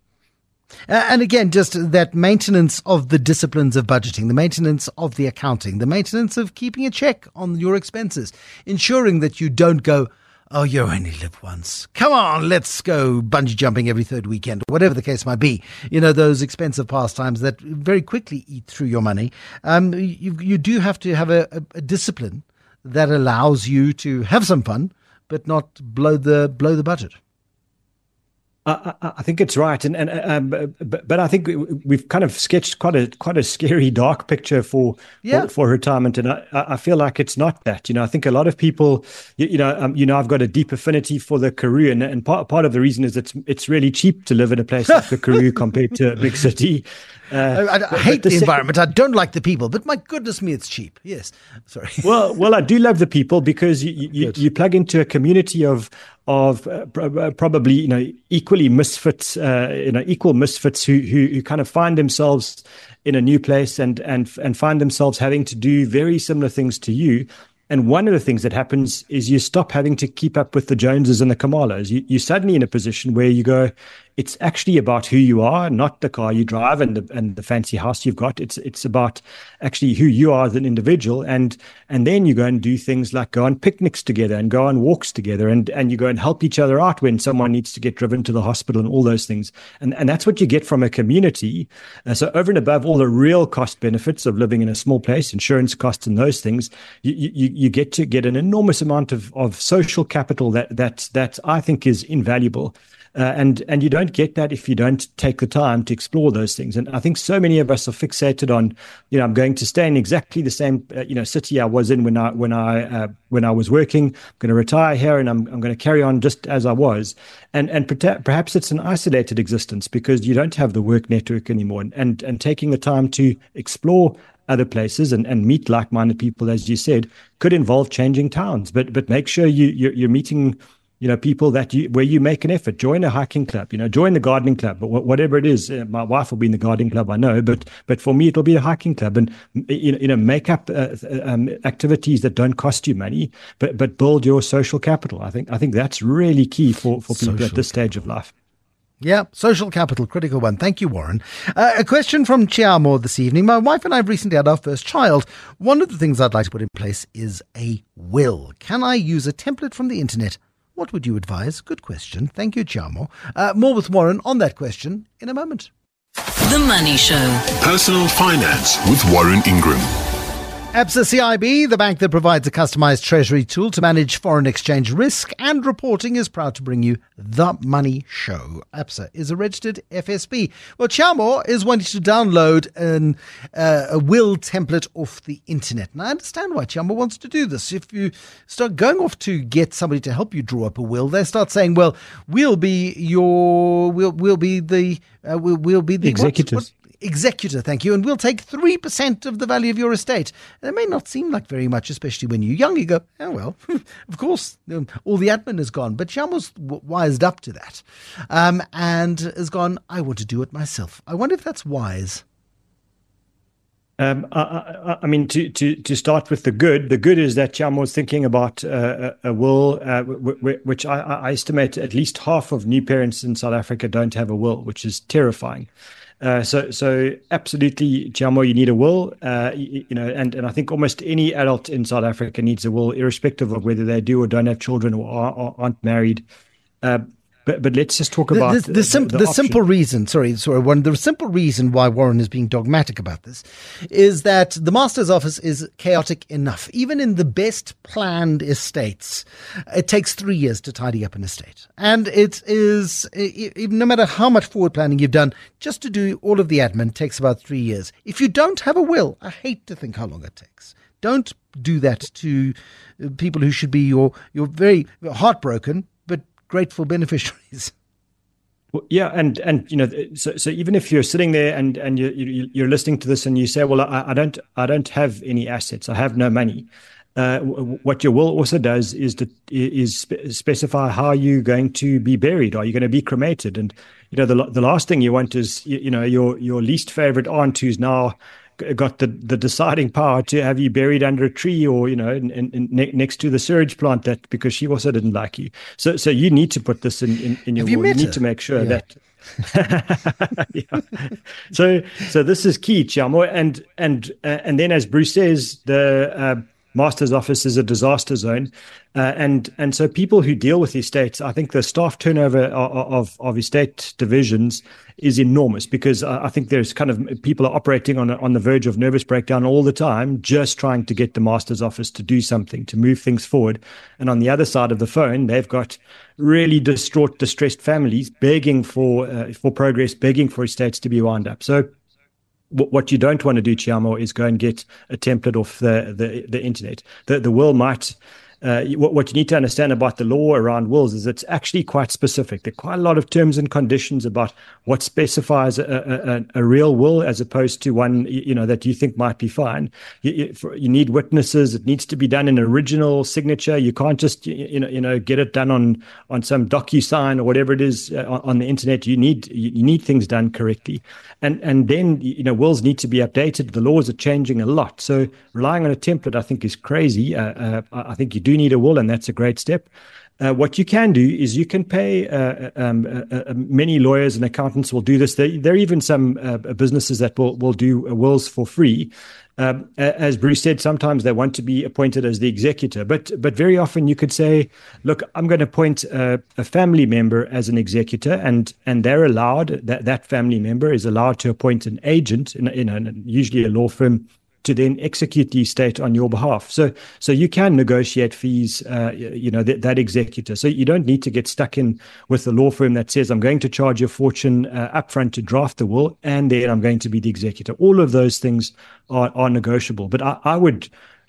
Uh, and again, just that maintenance of the disciplines of budgeting, the maintenance of the accounting, the maintenance of keeping a check on your expenses, ensuring that you don't go, oh, you only live once. Come on, let's go bungee jumping every third weekend, whatever the case might be. You know, those expensive pastimes that very quickly eat through your money. Um, you, you do have to have a, a, a discipline that allows you to have some fun, but not blow the blow the budget.
I, I, think it's right, and and um, but, but I think we've kind of sketched quite a quite a scary, dark picture for yeah. for, for, retirement, and I, I feel like it's not that. You know, I think a lot of people, you, you know, um, you know, I've got a deep affinity for the Karoo, and, and part part of the reason is it's it's really cheap to live in a place like the Karoo compared to a big city.
Uh, I, I, hate the, the environment. I don't like the people, but my goodness me, it's cheap. Yes, sorry. <laughs>
well, well, I do love the people because you you, you plug into a community of of uh, uh, probably you know equally misfits, uh, you know equal misfits who, who who kind of find themselves in a new place and and and find themselves having to do very similar things to you and one of the things that happens is you stop having to keep up with the Joneses and the Khumalos. You, you're suddenly in a position where you go, it's actually about who you are, not the car you drive and the and the fancy house you've got. It's it's about actually who you are as an individual, and and then you go and do things like go on picnics together and go on walks together, and and you go and help each other out when someone needs to get driven to the hospital and all those things, and and that's what you get from a community. Uh, so over and above all the real cost benefits of living in a small place, insurance costs and those things, you you, you get to get an enormous amount of of social capital that that that I think is invaluable. Uh, and and you don't get that if you don't take the time to explore those things. And I think so many of us are fixated on, you know, I'm going to stay in exactly the same, uh, you know, city I was in when I when I uh, when I was working. I'm going to retire here, and I'm I'm going to carry on just as I was. And and perhaps it's an isolated existence because you don't have the work network anymore. And and, and taking the time to explore other places and, and meet like-minded people, as you said, could involve changing towns. But but make sure you you're, you're meeting you know, people that you where you make an effort. Join a hiking club, you know, join the gardening club, but whatever it is. Uh, my wife will be in the gardening club, I know, but but for me, it'll be a hiking club, and you know, make up uh, um, activities that don't cost you money, but but build your social capital. I think I think that's really key for for people social at this stage of life.
Yeah, social capital, critical one. Thank you, Warren. Uh, a question from Chiamo this evening. My wife and I have recently had our first child. One of the things I'd like to put in place is a will. Can I use a template from the internet what would you advise? Good question. Thank you, Chamo. Uh, more with Warren on that question in a moment.
The Money Show.
Personal Finance with Warren Ingram.
ABSA CIB, the bank that provides a customized treasury tool to manage foreign exchange risk and reporting, is proud to bring you The Money Show. ABSA is a registered FSP. Well, Chamo is wanting to download an, uh, a will template off the internet. And I understand why Chamo wants to do this. If you start going off to get somebody to help you draw up a will, they start saying, well, we'll be your, we'll, we'll be the, uh, we'll, we'll be the
executors. What, what,
executor, thank you, and we'll take 3% of the value of your estate. It may not seem like very much, especially when you're young. You go, oh, well, <laughs> of course, um, all the admin is gone. But Sham was wised up to that um, and has gone, I want to do it myself. I wonder if that's wise.
Um, I, I, I, mean, to, to, to start with the good, the good is that Cham was thinking about uh, a, a, will, uh, w- w- which I, I, estimate at least half of new parents in South Africa don't have a will, which is terrifying. Uh, so, so absolutely, Chamo, you need a will, uh, you, you, know, and, and I think almost any adult in South Africa needs a will, irrespective of whether they do or don't have children or, are, or aren't married. Uh, but but let's just talk about
the, the, the, sim- the, simple reason. Sorry, sorry, one. The simple reason why Warren is being dogmatic about this is that the master's office is chaotic enough. Even in the best planned estates, it takes three years to tidy up an estate, and it is even no matter how much forward planning you've done, just to do all of the admin takes about three years. If you don't have a will, I hate to think how long it takes. Don't do that to people who should be your you're very heartbroken grateful beneficiaries. <laughs>
Well, yeah, and and you know, so so even if you're sitting there and and you, you you're listening to this and you say, well, I, I don't I don't have any assets, I have no money. Uh, what your will also does is to is specify how you're going to be buried. Are you going to be cremated? And you know, the the last thing you want is you, you know your your least favorite aunt who's now got the, the deciding power to have you buried under a tree or you know in, in, in next to the sewage plant that because she also didn't like you so so you need to put this in in, in your
you,
you need to make sure
yeah.
that <laughs> yeah. so so this is key Chamo and and uh, and then as Bruce says the uh, master's office is a disaster zone uh, and and so people who deal with estates, I think the staff turnover of, of, of estate divisions is enormous because I think there's kind of people are operating on on the verge of nervous breakdown all the time, just trying to get the master's office to do something to move things forward. And on the other side of the phone, they've got really distraught, distressed families begging for uh, for progress, begging for estates to be wound up. So what you don't want to do, Chiamo, is go and get a template off the, the, the internet. The, the will might uh, what, what, you need to understand about the law around wills is it's actually quite specific. There are quite a lot of terms and conditions about what specifies a, a, a real will as opposed to one you know that you think might be fine. You, you, for, you, need witnesses. It needs to be done in original signature. You can't just you know you know get it done on on some DocuSign or whatever it is uh, on, on, the internet. You need you need things done correctly, and and then you know wills need to be updated. The laws are changing a lot, so relying on a template I think is crazy. Uh, uh I think you do need a will, and that's a great step. Uh, what you can do is you can pay uh, um, uh, uh many lawyers and accountants will do this. There, there are even some uh, businesses that will, will do wills for free. Um, as Bruce said, sometimes they want to be appointed as the executor, but but very often you could say, "Look, I'm going to appoint a, a family member as an executor," and and they're allowed that that family member is allowed to appoint an agent in, in a, usually a law firm to then execute the estate on your behalf. So, so you can negotiate fees, uh, you know, that, that executor. So you don't need to get stuck in with the law firm that says, I'm going to charge you a fortune uh, upfront to draft the will, and then I'm going to be the executor. All of those things are, are negotiable. But I, I would,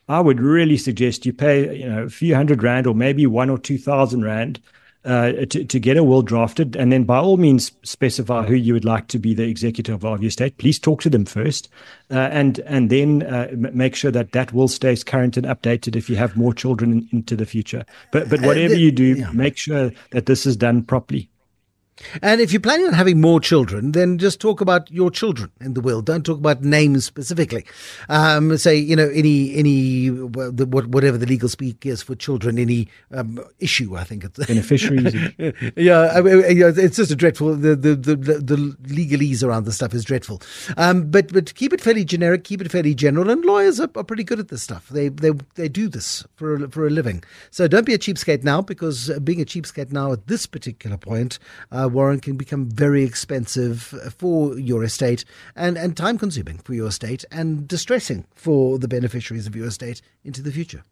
I would really suggest you pay, you know, a few hundred rand or maybe one or two thousand rand uh, to, to get a will drafted, and then by all means specify who you would like to be the executive of your state. Please talk to them first, uh, and and then uh, make sure that that will stays current and updated if you have more children in, into the future. But but uh, whatever the, you do, yeah. make sure that this is done properly.
And if you're planning on having more children, then just talk about your children in the will. Don't talk about names specifically. Um, say, you know, any any whatever the legal speak is for children, any um, issue. I think it's
beneficiaries. <laughs>
yeah, I mean, it's just a dreadful. The, the the the legalese around the stuff is dreadful. Um, but but keep it fairly generic, keep it fairly general, and lawyers are, are pretty good at this stuff. They they they do this for a, for a living. So don't be a cheapskate now, because being a cheapskate now at this particular point. Uh, uh, Warren can become very expensive for your estate and, and time consuming for your estate and distressing for the beneficiaries of your estate into the future.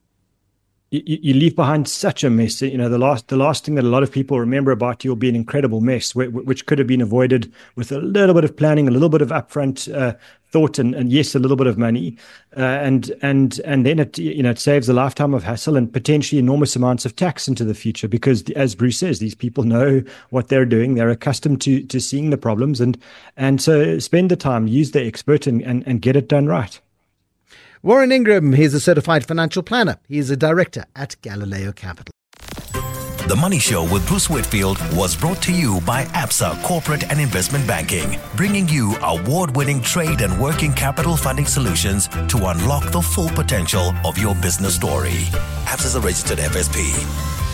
You, you, leave behind such a mess. You know, the last the last thing that a lot of people remember about you will be an incredible mess, which, which could have been avoided with a little bit of planning, a little bit of upfront uh, thought and, and yes, a little bit of money, uh, and and and then it you know it saves a lifetime of hassle and potentially enormous amounts of tax into the future because as Bruce says, these people know what they're doing, they're accustomed to to seeing the problems, and and so spend the time, use the expert, and and, and get it done right.
Warren Ingram, he's a certified financial planner. He is a director at Galileo Capital.
The Money Show with Bruce Whitfield was brought to you by ABSA Corporate and Investment Banking, bringing you award winning trade and working capital funding solutions to unlock the full potential of your business story. ABSA is a registered FSP.